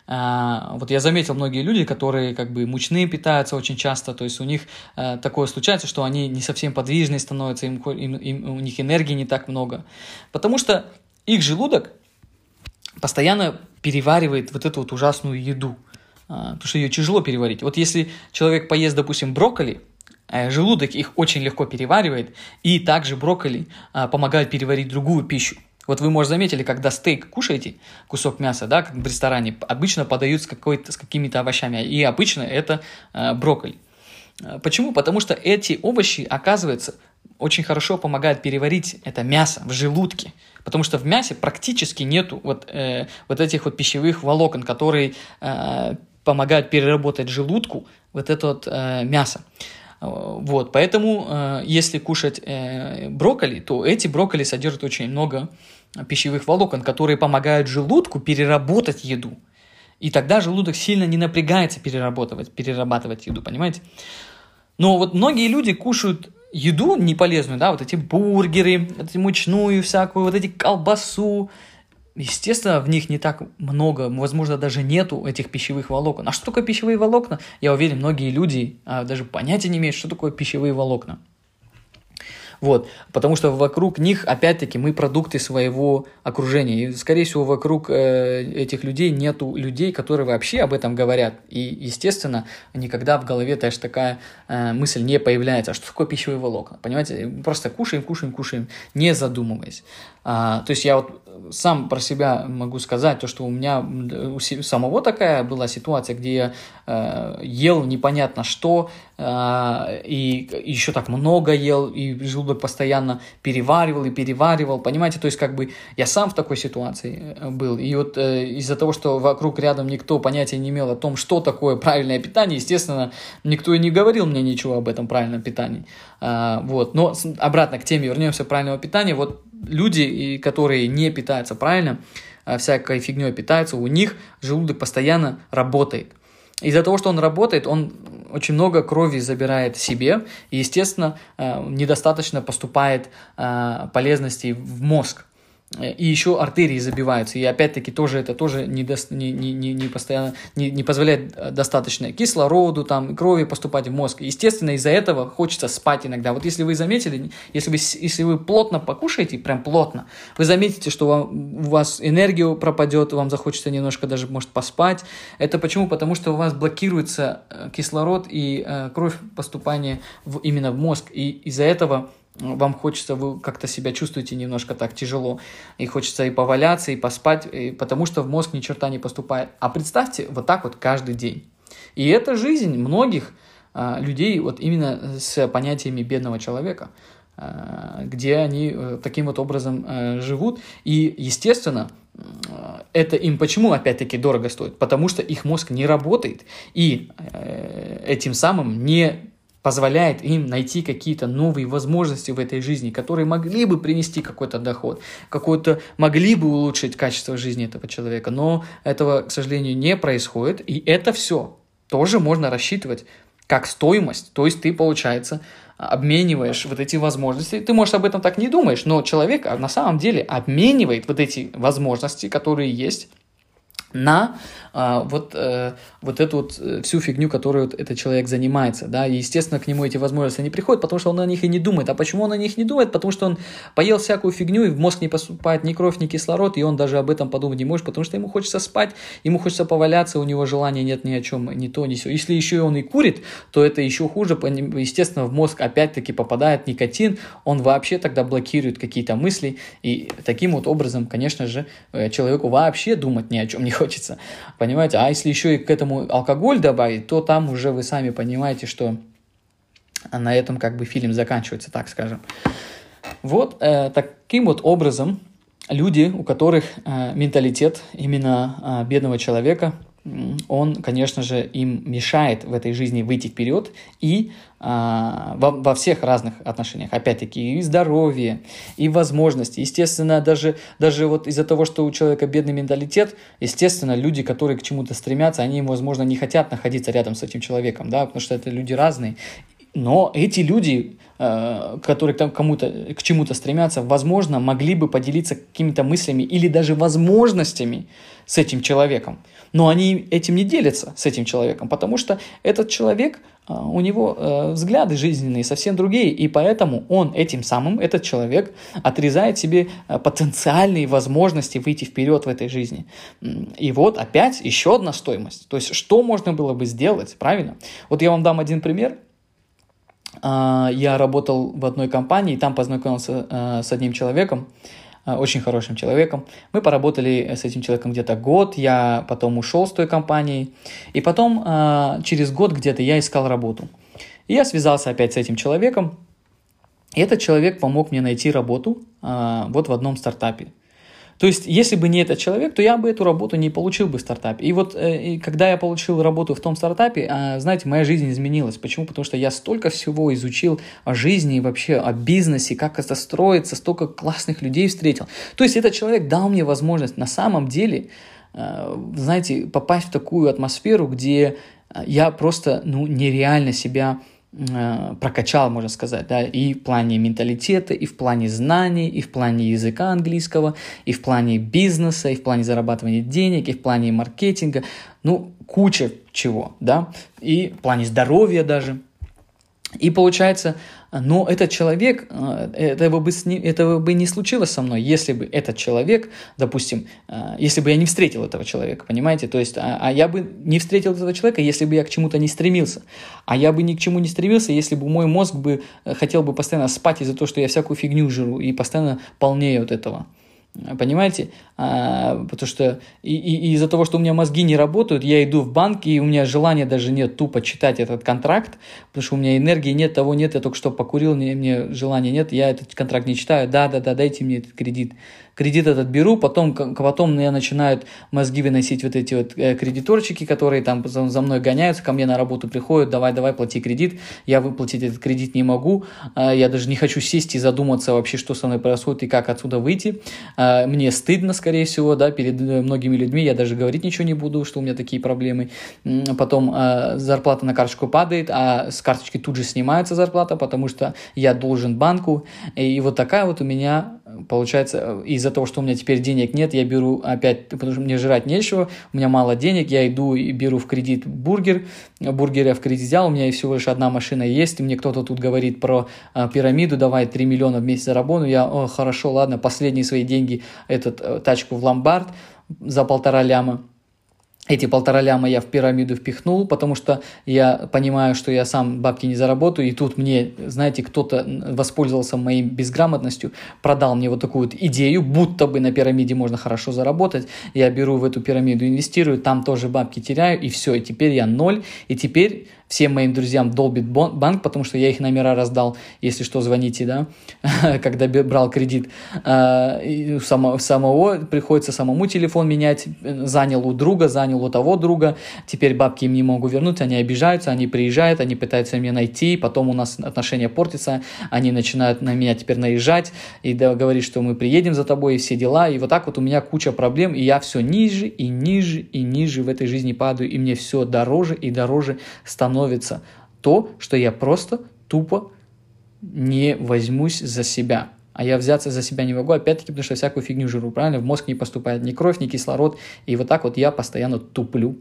Вот я заметил многие люди, которые как бы мучные питаются очень часто, то есть у них такое случается, что они не совсем подвижные становятся, им, им, им, у них энергии не так много, потому что их желудок постоянно переваривает вот эту вот ужасную еду, потому что ее тяжело переварить. Вот если человек поест, допустим, брокколи, Э, желудок их очень легко переваривает, и также брокколи а, помогают переварить другую пищу. Вот вы, может, заметили, когда стейк кушаете, кусок мяса, да, как в ресторане, обычно подают с, какой-то, с какими-то овощами, и обычно это а, брокколи. Почему? Потому что эти овощи, оказывается, очень хорошо помогают переварить это мясо в желудке, потому что в мясе практически нету вот, э, вот этих вот пищевых волокон, которые э, помогают переработать желудку вот это вот э, мясо. Вот, поэтому, э, если кушать э, брокколи, то эти брокколи содержат очень много пищевых волокон, которые помогают желудку переработать еду. И тогда желудок сильно не напрягается перерабатывать, перерабатывать еду, понимаете? Но вот многие люди кушают еду неполезную, да, вот эти бургеры, эти мучную всякую, вот эти колбасу. Естественно, в них не так много, возможно, даже нету этих пищевых волокон. А что такое пищевые волокна? Я уверен, многие люди а, даже понятия не имеют, что такое пищевые волокна. Вот, потому что вокруг них, опять-таки, мы продукты своего окружения. И, скорее всего, вокруг э, этих людей нету людей, которые вообще об этом говорят. И, естественно, никогда в голове даже такая э, мысль не появляется. А что такое пищевые волокна? Понимаете? Просто кушаем, кушаем, кушаем, не задумываясь. А, то есть я вот сам про себя могу сказать, то, что у меня у самого такая была ситуация, где я э, ел непонятно что, э, и еще так много ел, и желудок постоянно переваривал и переваривал, понимаете, то есть как бы я сам в такой ситуации э, был, и вот э, из-за того, что вокруг рядом никто понятия не имел о том, что такое правильное питание, естественно, никто и не говорил мне ничего об этом правильном питании, э, вот, но обратно к теме вернемся правильного питания, вот люди, которые не питаются правильно, а всякой фигней питаются, у них желудок постоянно работает. Из-за того, что он работает, он очень много крови забирает себе, и, естественно, э, недостаточно поступает э, полезностей в мозг и еще артерии забиваются. И опять-таки тоже это тоже не, до, не, не, не, постоянно, не, не позволяет э, достаточно кислороду, там, крови поступать в мозг. Естественно, из-за этого хочется спать иногда. Вот если вы заметили, если вы, если вы плотно покушаете, прям плотно, вы заметите, что вам, у вас энергию пропадет, вам захочется немножко даже, может, поспать. Это почему? Потому что у вас блокируется э, кислород и э, кровь поступания в, именно в мозг. И из-за этого вам хочется, вы как-то себя чувствуете немножко так тяжело, и хочется и поваляться, и поспать, и потому что в мозг ни черта не поступает. А представьте, вот так вот каждый день. И это жизнь многих а, людей вот именно с понятиями бедного человека, а, где они а, таким вот образом а, живут. И, естественно, это им почему опять-таки дорого стоит? Потому что их мозг не работает, и э, этим самым не позволяет им найти какие-то новые возможности в этой жизни, которые могли бы принести какой-то доход, какой-то могли бы улучшить качество жизни этого человека. Но этого, к сожалению, не происходит. И это все тоже можно рассчитывать как стоимость. То есть ты, получается, обмениваешь вот эти возможности. Ты, может, об этом так не думаешь, но человек на самом деле обменивает вот эти возможности, которые есть, на а, вот, э, вот эту вот э, всю фигню, которую вот этот человек занимается, да, и, естественно, к нему эти возможности не приходят, потому что он о них и не думает. А почему он о них не думает? Потому что он поел всякую фигню, и в мозг не поступает ни кровь, ни кислород, и он даже об этом подумать не может, потому что ему хочется спать, ему хочется поваляться, у него желания нет ни о чем, ни то, ни все. Если еще и он и курит, то это еще хуже, естественно, в мозг опять-таки попадает никотин, он вообще тогда блокирует какие-то мысли, и таким вот образом, конечно же, э, человеку вообще думать ни о чем не хочется понимаете? А если еще и к этому алкоголь добавить, то там уже вы сами понимаете, что на этом как бы фильм заканчивается, так скажем. Вот э, таким вот образом люди, у которых э, менталитет именно э, бедного человека, он, конечно же, им мешает в этой жизни выйти вперед и во, во всех разных отношениях. Опять-таки и здоровье, и возможности. Естественно, даже, даже вот из-за того, что у человека бедный менталитет, естественно, люди, которые к чему-то стремятся, они, возможно, не хотят находиться рядом с этим человеком, да, потому что это люди разные. Но эти люди, э, которые там кому-то, к чему-то стремятся, возможно, могли бы поделиться какими-то мыслями или даже возможностями с этим человеком. Но они этим не делятся с этим человеком, потому что этот человек, у него э, взгляды жизненные совсем другие, и поэтому он этим самым, этот человек, отрезает себе потенциальные возможности выйти вперед в этой жизни. И вот опять еще одна стоимость. То есть, что можно было бы сделать, правильно? Вот я вам дам один пример – а, я работал в одной компании, там познакомился а, с одним человеком, очень хорошим человеком. Мы поработали с этим человеком где-то год, я потом ушел с той компании, и потом через год где-то я искал работу. И я связался опять с этим человеком, и этот человек помог мне найти работу вот в одном стартапе. То есть, если бы не этот человек, то я бы эту работу не получил бы в стартапе. И вот, э, и когда я получил работу в том стартапе, э, знаете, моя жизнь изменилась. Почему? Потому что я столько всего изучил о жизни и вообще о бизнесе, как это строится, столько классных людей встретил. То есть, этот человек дал мне возможность на самом деле, э, знаете, попасть в такую атмосферу, где я просто, ну, нереально себя Э, прокачал, можно сказать, да, и в плане менталитета, и в плане знаний, и в плане языка английского, и в плане бизнеса, и в плане зарабатывания денег, и в плане маркетинга, ну, куча чего, да, и в плане здоровья даже. И получается, но этот человек, э, этого бы, этого бы не случилось со мной, если бы этот человек, допустим, э, если бы я не встретил этого человека, понимаете? То есть, а, а я бы не встретил этого человека, если бы я к чему-то не стремился. А я бы ни к чему не стремился, если бы мой мозг бы э, хотел бы постоянно спать из-за того, что я всякую фигню жру и постоянно полнее от этого. Понимаете? А, потому что и, и, из-за того, что у меня мозги не работают, я иду в банк, и у меня желания даже нет тупо читать этот контракт, потому что у меня энергии нет, того нет, я только что покурил, мне, мне желания нет, я этот контракт не читаю, да-да-да, дайте мне этот кредит кредит этот беру, потом, потом я начинают мозги выносить вот эти вот э, кредиторчики, которые там за, мной гоняются, ко мне на работу приходят, давай, давай, плати кредит, я выплатить этот кредит не могу, а, я даже не хочу сесть и задуматься вообще, что со мной происходит и как отсюда выйти, а, мне стыдно, скорее всего, да, перед э, многими людьми, я даже говорить ничего не буду, что у меня такие проблемы, потом зарплата на карточку падает, а с карточки тут же снимается зарплата, потому что я должен банку, и вот такая вот у меня получается из из-за того, что у меня теперь денег нет, я беру опять, потому что мне жрать нечего, у меня мало денег, я иду и беру в кредит бургер, бургер я в кредит взял, у меня всего лишь одна машина есть, мне кто-то тут говорит про а, пирамиду, давай 3 миллиона в месяц заработаю, я, о, хорошо, ладно, последние свои деньги, этот, э, тачку в ломбард за полтора ляма, эти полтора ляма я в пирамиду впихнул, потому что я понимаю, что я сам бабки не заработаю, и тут мне, знаете, кто-то воспользовался моей безграмотностью, продал мне вот такую вот идею, будто бы на пирамиде можно хорошо заработать, я беру в эту пирамиду, инвестирую, там тоже бабки теряю, и все, и теперь я ноль, и теперь всем моим друзьям долбит банк, потому что я их номера раздал, если что, звоните, да, когда брал кредит. А, и само, самого приходится самому телефон менять, занял у друга, занял у того друга, теперь бабки им не могу вернуть, они обижаются, они приезжают, они пытаются меня найти, потом у нас отношения портятся, они начинают на меня теперь наезжать и да, говорить, что мы приедем за тобой и все дела, и вот так вот у меня куча проблем, и я все ниже и ниже и ниже в этой жизни падаю, и мне все дороже и дороже становится становится то, что я просто тупо не возьмусь за себя. А я взяться за себя не могу, опять-таки, потому что всякую фигню жру, правильно? В мозг не поступает ни кровь, ни кислород, и вот так вот я постоянно туплю.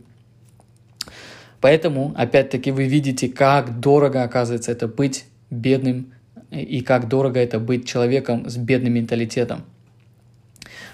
Поэтому, опять-таки, вы видите, как дорого, оказывается, это быть бедным, и как дорого это быть человеком с бедным менталитетом.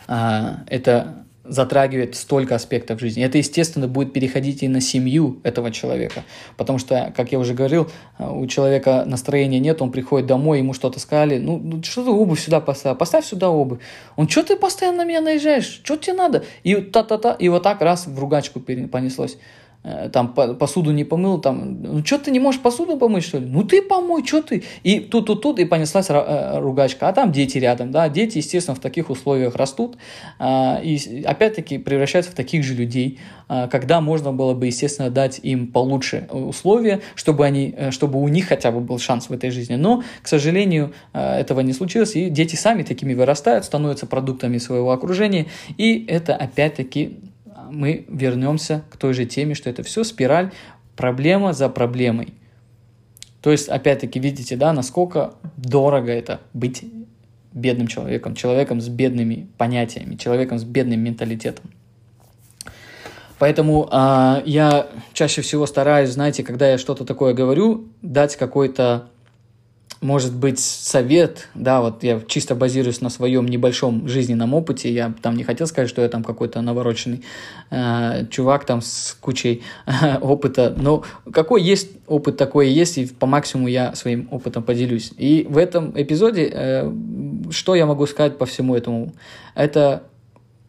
А, это затрагивает столько аспектов жизни. Это, естественно, будет переходить и на семью этого человека. Потому что, как я уже говорил, э, у человека настроения нет, он приходит домой, ему что-то сказали, ну, ну что ты обувь сюда поставь, поставь сюда обувь. Он, что ты постоянно на меня наезжаешь, что тебе надо? И та-та-та, и вот так раз в ругачку понеслось. Э, там посуду не помыл, там, ну что ты не можешь посуду помыть, что ли? Ну ты помой, что ты? И тут-тут-тут, и понеслась э, ругачка. А там дети рядом, да, дети, естественно, в таких условиях растут, а, и опять-таки превращаются в таких же людей, когда можно было бы, естественно, дать им получше условия, чтобы, они, э, чтобы у них хотя бы был шанс в этой жизни. Но, к сожалению, этого не случилось, и дети сами такими вырастают, становятся продуктами своего окружения, и это опять-таки мы вернемся к той же теме, что это все спираль, проблема за проблемой. То есть, опять-таки, видите, да, насколько дорого это быть бедным человеком, человеком с бедными понятиями, человеком с бедным менталитетом. Поэтому э, я чаще всего стараюсь, знаете, когда я что-то такое говорю, дать какой-то может быть, совет, да, вот я чисто базируюсь на своем небольшом жизненном опыте, я там не хотел сказать, что я там какой-то навороченный э, чувак там с кучей э, опыта, но какой есть опыт, такой есть, и по максимуму я своим опытом поделюсь. И в этом эпизоде, э, что я могу сказать по всему этому? Это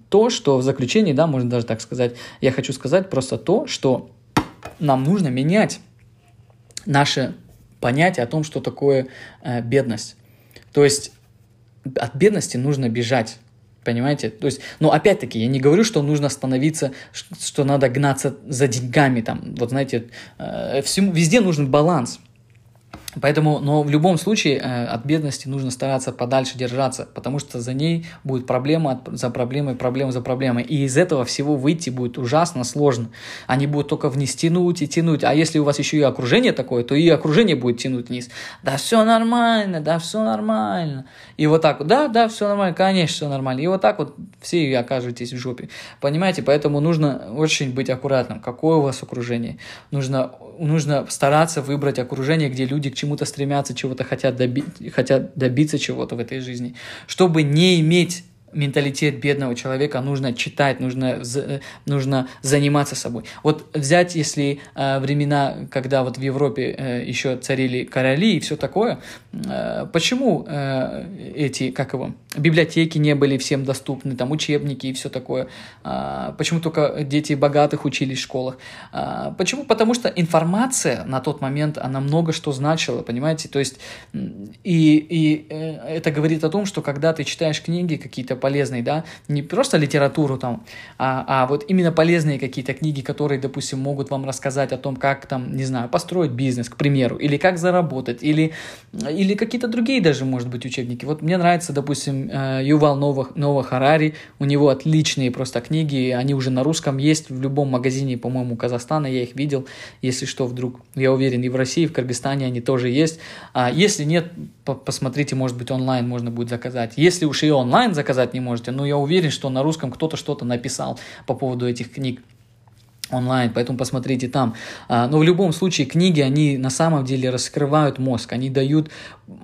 то, что в заключении, да, можно даже так сказать, я хочу сказать просто то, что нам нужно менять наше понятие о том, что такое э, бедность. То есть от бедности нужно бежать. Понимаете? То есть, но опять-таки, я не говорю, что нужно становиться, что надо гнаться за деньгами, там, вот знаете, э, всему, везде нужен баланс. Поэтому, но в любом случае э, от бедности нужно стараться подальше держаться, потому что за ней будет проблема за проблемой, проблема за проблемой. И из этого всего выйти будет ужасно сложно. Они будут только вниз тянуть и тянуть. А если у вас еще и окружение такое, то и окружение будет тянуть вниз. Да все нормально, да все нормально. И вот так вот, да, да, все нормально, конечно, все нормально. И вот так вот все и окажетесь в жопе. Понимаете? Поэтому нужно очень быть аккуратным. Какое у вас окружение? Нужно, нужно стараться выбрать окружение, где люди к чему-то стремятся, чего-то хотят, доби хотят добиться чего-то в этой жизни, чтобы не иметь менталитет бедного человека, нужно читать, нужно, нужно заниматься собой. Вот взять, если э, времена, когда вот в Европе э, еще царили короли и все такое, э, почему э, эти, как его, библиотеки не были всем доступны, там учебники и все такое, э, почему только дети богатых учились в школах, э, почему? Потому что информация на тот момент, она много что значила, понимаете, то есть и, и э, это говорит о том, что когда ты читаешь книги какие-то полезный, да, не просто литературу там, а, а вот именно полезные какие-то книги, которые, допустим, могут вам рассказать о том, как там, не знаю, построить бизнес, к примеру, или как заработать, или, или какие-то другие даже, может быть, учебники. Вот мне нравится, допустим, э, Ювал Новых, Нова Харари, у него отличные просто книги, они уже на русском есть в любом магазине, по-моему, Казахстана, я их видел, если что, вдруг, я уверен, и в России, и в Кыргызстане они тоже есть. А если нет, посмотрите, может быть, онлайн можно будет заказать. Если уж и онлайн заказать не можете, но я уверен, что на русском кто-то что-то написал по поводу этих книг онлайн, поэтому посмотрите там. А, но в любом случае книги, они на самом деле раскрывают мозг, они дают,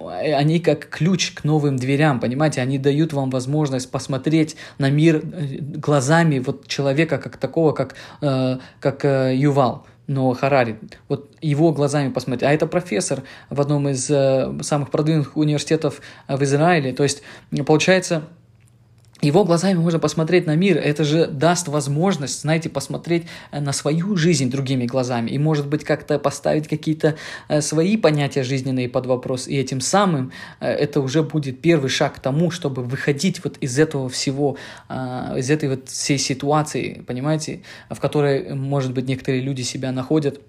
они как ключ к новым дверям, понимаете, они дают вам возможность посмотреть на мир э, глазами вот человека как такого, как, э, как э, Ювал но Харари, вот его глазами посмотреть, а это профессор в одном из самых продвинутых университетов в Израиле, то есть получается его глазами можно посмотреть на мир, это же даст возможность, знаете, посмотреть э, на свою жизнь другими глазами. И, может быть, как-то поставить какие-то э, свои понятия жизненные под вопрос, и этим самым э, это уже будет первый шаг к тому, чтобы выходить вот из этого всего, из этой вот всей ситуации, понимаете, в которой, может быть, некоторые люди себя находят,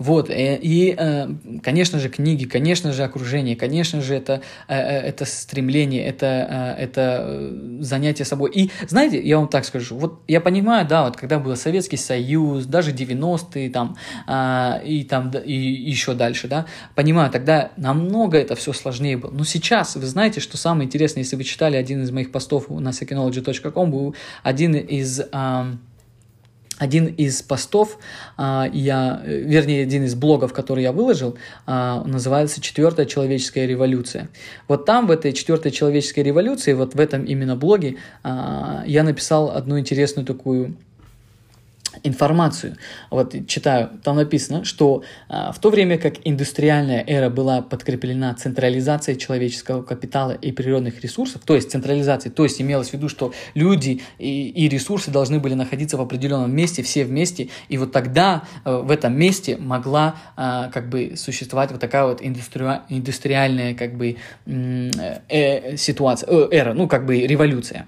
вот, э, и, э, конечно же, книги, конечно же, окружение, конечно же, это, э, это стремление, это, это занятие собой. И, знаете, я вам так скажу, вот я понимаю, да, вот когда был Советский Союз, даже 90-е там, а, и там, и еще дальше, да, понимаю, тогда намного это все сложнее было. Но сейчас, вы знаете, что самое интересное, если вы читали один из моих постов на sekinology.com, был один из один из постов, а, я, вернее, один из блогов, который я выложил, а, называется «Четвертая человеческая революция». Вот там, в этой четвертой человеческой революции, вот в этом именно блоге, а, я написал одну интересную такую информацию. Вот читаю, там написано, что а, в то время как индустриальная эра была подкреплена централизацией человеческого капитала и природных ресурсов, то есть централизацией, то есть имелось в виду, что люди и, и ресурсы должны были находиться в определенном месте, все вместе, и вот тогда э, в этом месте могла э, как бы существовать вот такая вот индустри... индустриальная как бы э, э, ситуация, э, эра, ну как бы революция.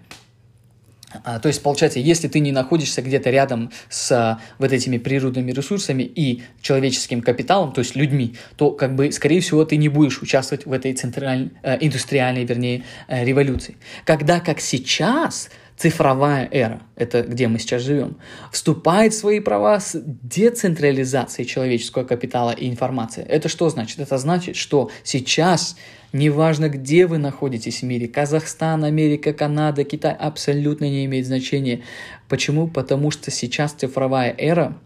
А, то есть, получается, если ты не находишься где-то рядом с а, вот этими природными ресурсами и человеческим капиталом, то есть людьми, то, как бы, скорее всего, ты не будешь участвовать в этой центральной, э, индустриальной, вернее, э, революции. Когда, как сейчас, цифровая эра, это где мы сейчас живем, вступает в свои права с децентрализацией человеческого капитала и информации. Это что значит? Это значит, что сейчас Неважно, где вы находитесь в мире, Казахстан, Америка, Канада, Китай, абсолютно не имеет значения. Почему? Потому что сейчас цифровая эра,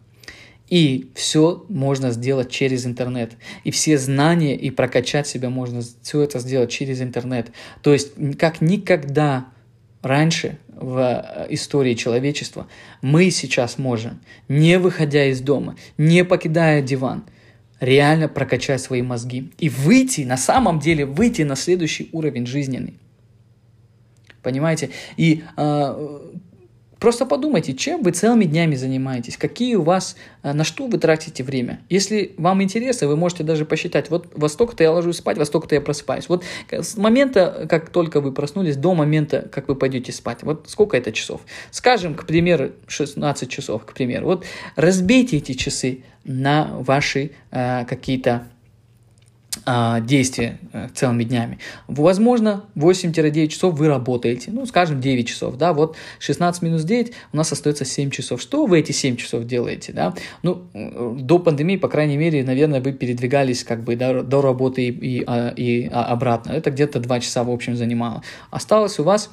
и все можно сделать через интернет. И все знания и прокачать себя можно все это сделать через интернет. То есть как никогда раньше в э, истории человечества мы сейчас можем, не выходя из дома, не покидая диван – реально прокачать свои мозги и выйти, на самом деле, выйти на следующий уровень жизненный. Понимаете? И э, Просто подумайте, чем вы целыми днями занимаетесь, какие у вас, э, на что вы тратите время. Если вам интересно, вы можете даже посчитать, вот во столько-то я ложусь спать, во столько-то я просыпаюсь. Вот с момента, как только вы проснулись, до момента, как вы пойдете спать, вот сколько это часов? Скажем, к примеру, 16 часов, к примеру. Вот разбейте эти часы на ваши э, какие-то а, действия э, целыми днями. Возможно, 8-9 часов вы работаете, ну, скажем, 9 часов, да, вот 16 минус 9, у нас остается 7 часов. Что вы эти 7 часов делаете, да? Ну, до пандемии, по крайней мере, наверное, вы передвигались как бы до, до работы и, и, а, и обратно. Это где-то 2 часа, в общем, занимало. Осталось у вас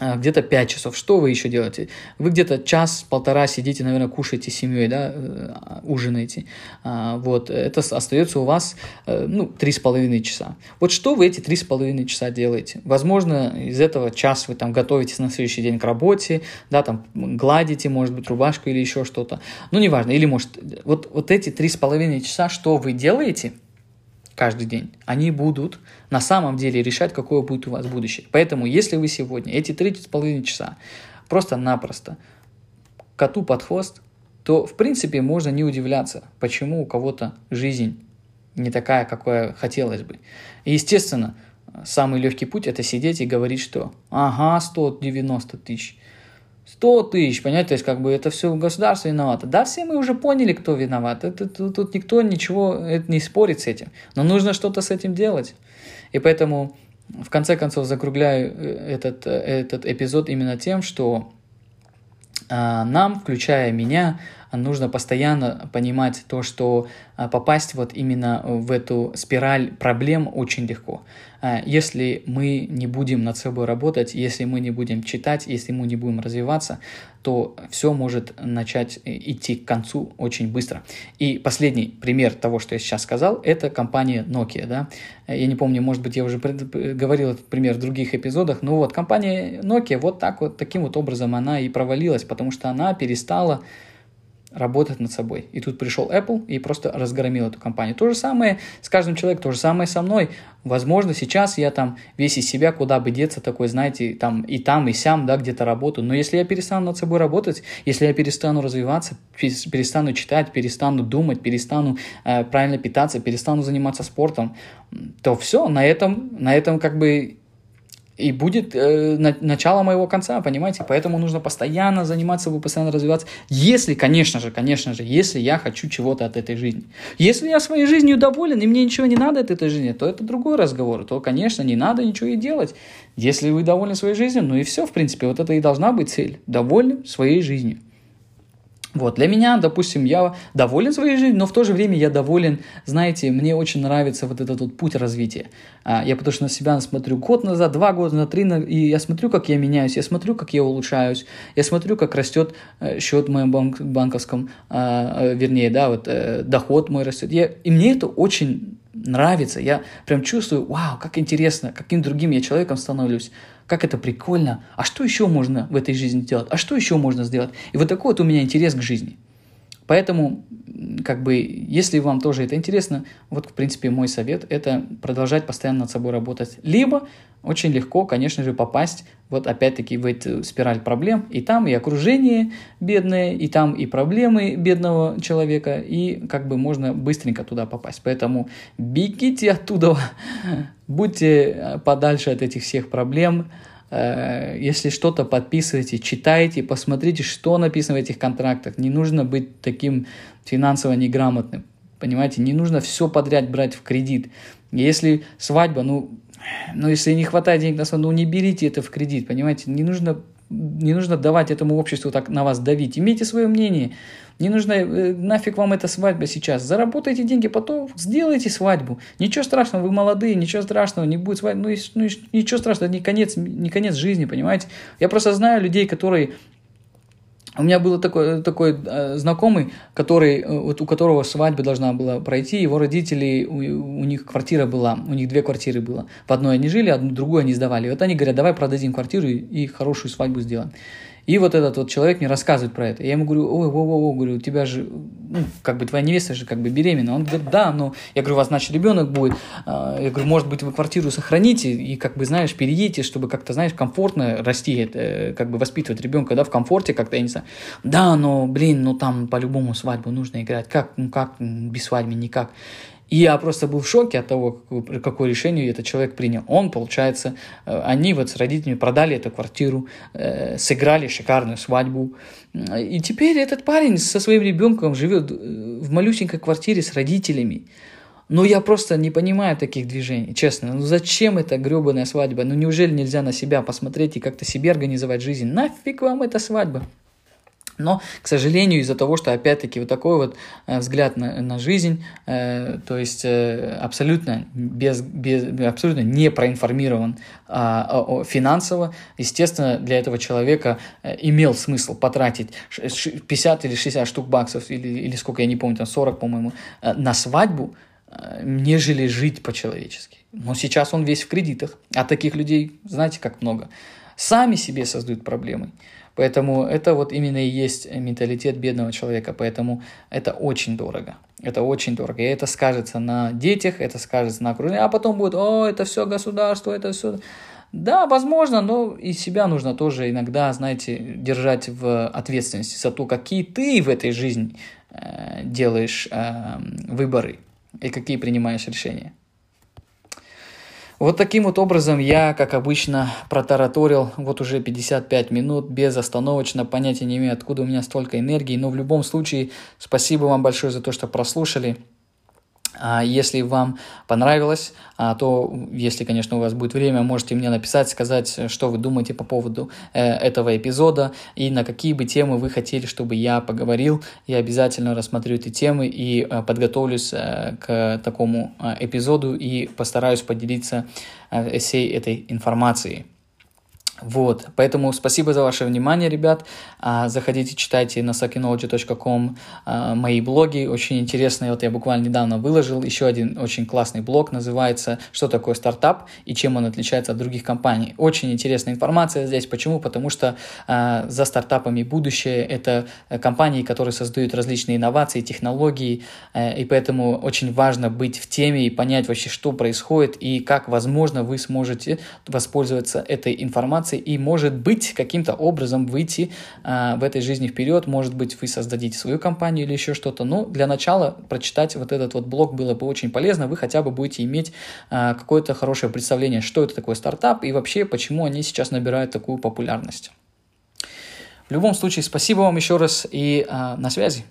где-то 5 часов. Что вы еще делаете? Вы где-то час-полтора сидите, наверное, кушаете с семьей, да, э, ужинаете. А, вот, это остается у вас, э, ну, три с половиной часа. Вот что вы эти три с половиной часа делаете? Возможно, из этого час вы там готовитесь на следующий день к работе, да, там гладите, может быть, рубашку или еще что-то. Ну, неважно. Или, может, вот, вот эти три с половиной часа, что вы делаете – каждый день, они будут на самом деле решать, какое будет у вас будущее. Поэтому, если вы сегодня эти 3,5 часа просто-напросто коту под хвост, то, в принципе, можно не удивляться, почему у кого-то жизнь не такая, какая хотелось бы. И, естественно, самый легкий путь – это сидеть и говорить, что «ага, 190 тысяч», 100 тысяч, понимаете, то есть как бы это все государство виновато. Да, все мы уже поняли, кто виноват. Это, тут, тут никто ничего это не спорит с этим. Но нужно что-то с этим делать. И поэтому в конце концов закругляю э, этот, э, этот эпизод именно тем, что а, нам, включая меня, нужно постоянно понимать то, что а, попасть вот именно в эту спираль проблем очень легко. А, если мы не будем над собой работать, если мы не будем читать, если мы не будем развиваться, то все может начать э, идти к концу очень быстро. И последний пример того, что я сейчас сказал, это компания Nokia. Да? Я не помню, может быть, я уже говорил этот пример в других эпизодах, но вот компания Nokia вот так вот, таким вот образом она и провалилась, потому что она перестала работать над собой. И тут пришел Apple и просто разгромил эту компанию. То же самое с каждым человеком, то же самое со мной. Возможно, сейчас я там весь из себя, куда бы деться, такой, знаете, там и там, и сям, да, где-то работаю. Но если я перестану над собой работать, если я перестану развиваться, перестану читать, перестану думать, перестану э, правильно питаться, перестану заниматься спортом, то все, на этом, на этом как бы и будет э, на, начало моего конца, понимаете? Поэтому нужно постоянно заниматься постоянно развиваться. Если, конечно же, конечно же, если я хочу чего-то от этой жизни. Если я своей жизнью доволен, и мне ничего не надо от этой жизни, то это другой разговор. То, конечно, не надо ничего и делать. Если вы довольны своей жизнью, ну и все, в принципе, вот это и должна быть цель. Довольны своей жизнью. Вот, для меня, допустим, я доволен своей жизнью, но в то же время я доволен, знаете, мне очень нравится вот этот вот путь развития. А, я потому что на себя смотрю год назад, два года назад, три, и я смотрю, как я меняюсь, я смотрю, как я улучшаюсь, я смотрю, как растет э, счет в моем банк, банковском, а, э, вернее, да, вот э, доход мой растет. Я, и мне это очень нравится, я прям чувствую, вау, как интересно, каким другим я человеком становлюсь как это прикольно, а что еще можно в этой жизни делать, а что еще можно сделать. И вот такой вот у меня интерес к жизни. Поэтому, как бы, если вам тоже это интересно, вот, в принципе, мой совет – это продолжать постоянно над собой работать. Либо очень легко, конечно же, попасть вот опять-таки в эту спираль проблем. И там и окружение бедное, и там и проблемы бедного человека, и как бы можно быстренько туда попасть. Поэтому бегите оттуда, будьте подальше от этих всех проблем, Э, если что-то подписываете, читайте, посмотрите, что написано в этих контрактах. Не нужно быть таким финансово неграмотным. Понимаете, не нужно все подряд брать в кредит. Если свадьба, ну, ну если не хватает денег на свадьбу, ну не берите это в кредит, понимаете, не нужно, не нужно давать этому обществу так на вас давить. Имейте свое мнение. Не нужно, э, нафиг вам эта свадьба сейчас. Заработайте деньги, потом сделайте свадьбу. Ничего страшного, вы молодые, ничего страшного, не будет свадьбы. Ну, ну ничего страшного, это не конец, не конец жизни, понимаете? Я просто знаю людей, которые у меня был такой, такой э, знакомый, который, э, вот у которого свадьба должна была пройти, его родители, у, у них квартира была, у них две квартиры было. В одной они жили, одну другую они сдавали. И вот они говорят, давай продадим квартиру и, и хорошую свадьбу сделаем. И вот этот вот человек мне рассказывает про это. Я ему говорю, ой, ой, ой, ой, говорю, у тебя же ну, как бы твоя невеста же как бы беременна. Он говорит, да, но я говорю, у вас, значит, ребенок будет. А, я говорю, может быть, вы квартиру сохраните и, как бы, знаешь, переедете, чтобы как-то, знаешь, комфортно расти, это, как бы воспитывать ребенка, да, в комфорте как-то, я не знаю. Да, но, блин, ну там по-любому свадьбу нужно играть. Как, ну как без свадьбы, никак. И я просто был в шоке от того, какое, какое решение этот человек принял. Он, получается, э, они вот с родителями продали эту квартиру, э, сыграли шикарную свадьбу. И теперь этот парень со своим ребенком живет э, в малюсенькой квартире с родителями. Но я просто не понимаю таких движений, честно. Ну зачем эта гребаная свадьба? Ну неужели нельзя на себя посмотреть и как-то себе организовать жизнь? Нафиг вам эта свадьба? Но, к сожалению, из-за того, что, опять-таки, вот такой вот э, взгляд на, на жизнь, э, то есть э, абсолютно, без, без, абсолютно не проинформирован э, финансово, естественно, для этого человека э, имел смысл потратить 50 или 60 штук баксов, или, или сколько, я не помню, там 40, по-моему, э, на свадьбу, нежели жить по-человечески. Но сейчас он весь в кредитах, а таких людей, знаете, как много. Сами себе создают проблемы. Поэтому это вот именно и есть менталитет бедного человека. Поэтому это очень дорого. Это очень дорого. И это скажется на детях, это скажется на окружении. А потом будет, о, это все государство, это все... Да, возможно, но и себя нужно тоже иногда, знаете, держать в ответственности за то, какие ты в этой жизни э, делаешь э, выборы и какие принимаешь решения. Вот таким вот образом я, как обычно, протараторил вот уже 55 минут безостановочно, понятия не имею, откуда у меня столько энергии, но в любом случае спасибо вам большое за то, что прослушали. А если вам понравилось, а, то, если, конечно, у вас будет время, можете мне написать, сказать, что вы думаете по поводу э, этого эпизода и на какие бы темы вы хотели, чтобы я поговорил. Я обязательно рассмотрю эти темы и э, подготовлюсь э, к такому эпизоду и постараюсь поделиться всей этой информацией. Вот, поэтому спасибо за ваше внимание, ребят. А, заходите, читайте на sakinology.com а, мои блоги, очень интересные. Вот я буквально недавно выложил еще один очень классный блог, называется «Что такое стартап и чем он отличается от других компаний». Очень интересная информация здесь. Почему? Потому что а, за стартапами будущее – это компании, которые создают различные инновации, технологии, и поэтому очень важно быть в теме и понять вообще, что происходит и как, возможно, вы сможете воспользоваться этой информацией информации и, может быть, каким-то образом выйти а, в этой жизни вперед. Может быть, вы создадите свою компанию или еще что-то. Но для начала прочитать вот этот вот блог было бы очень полезно. Вы хотя бы будете иметь а, какое-то хорошее представление, что это такое стартап и вообще, почему они сейчас набирают такую популярность. В любом случае, спасибо вам еще раз и а, на связи.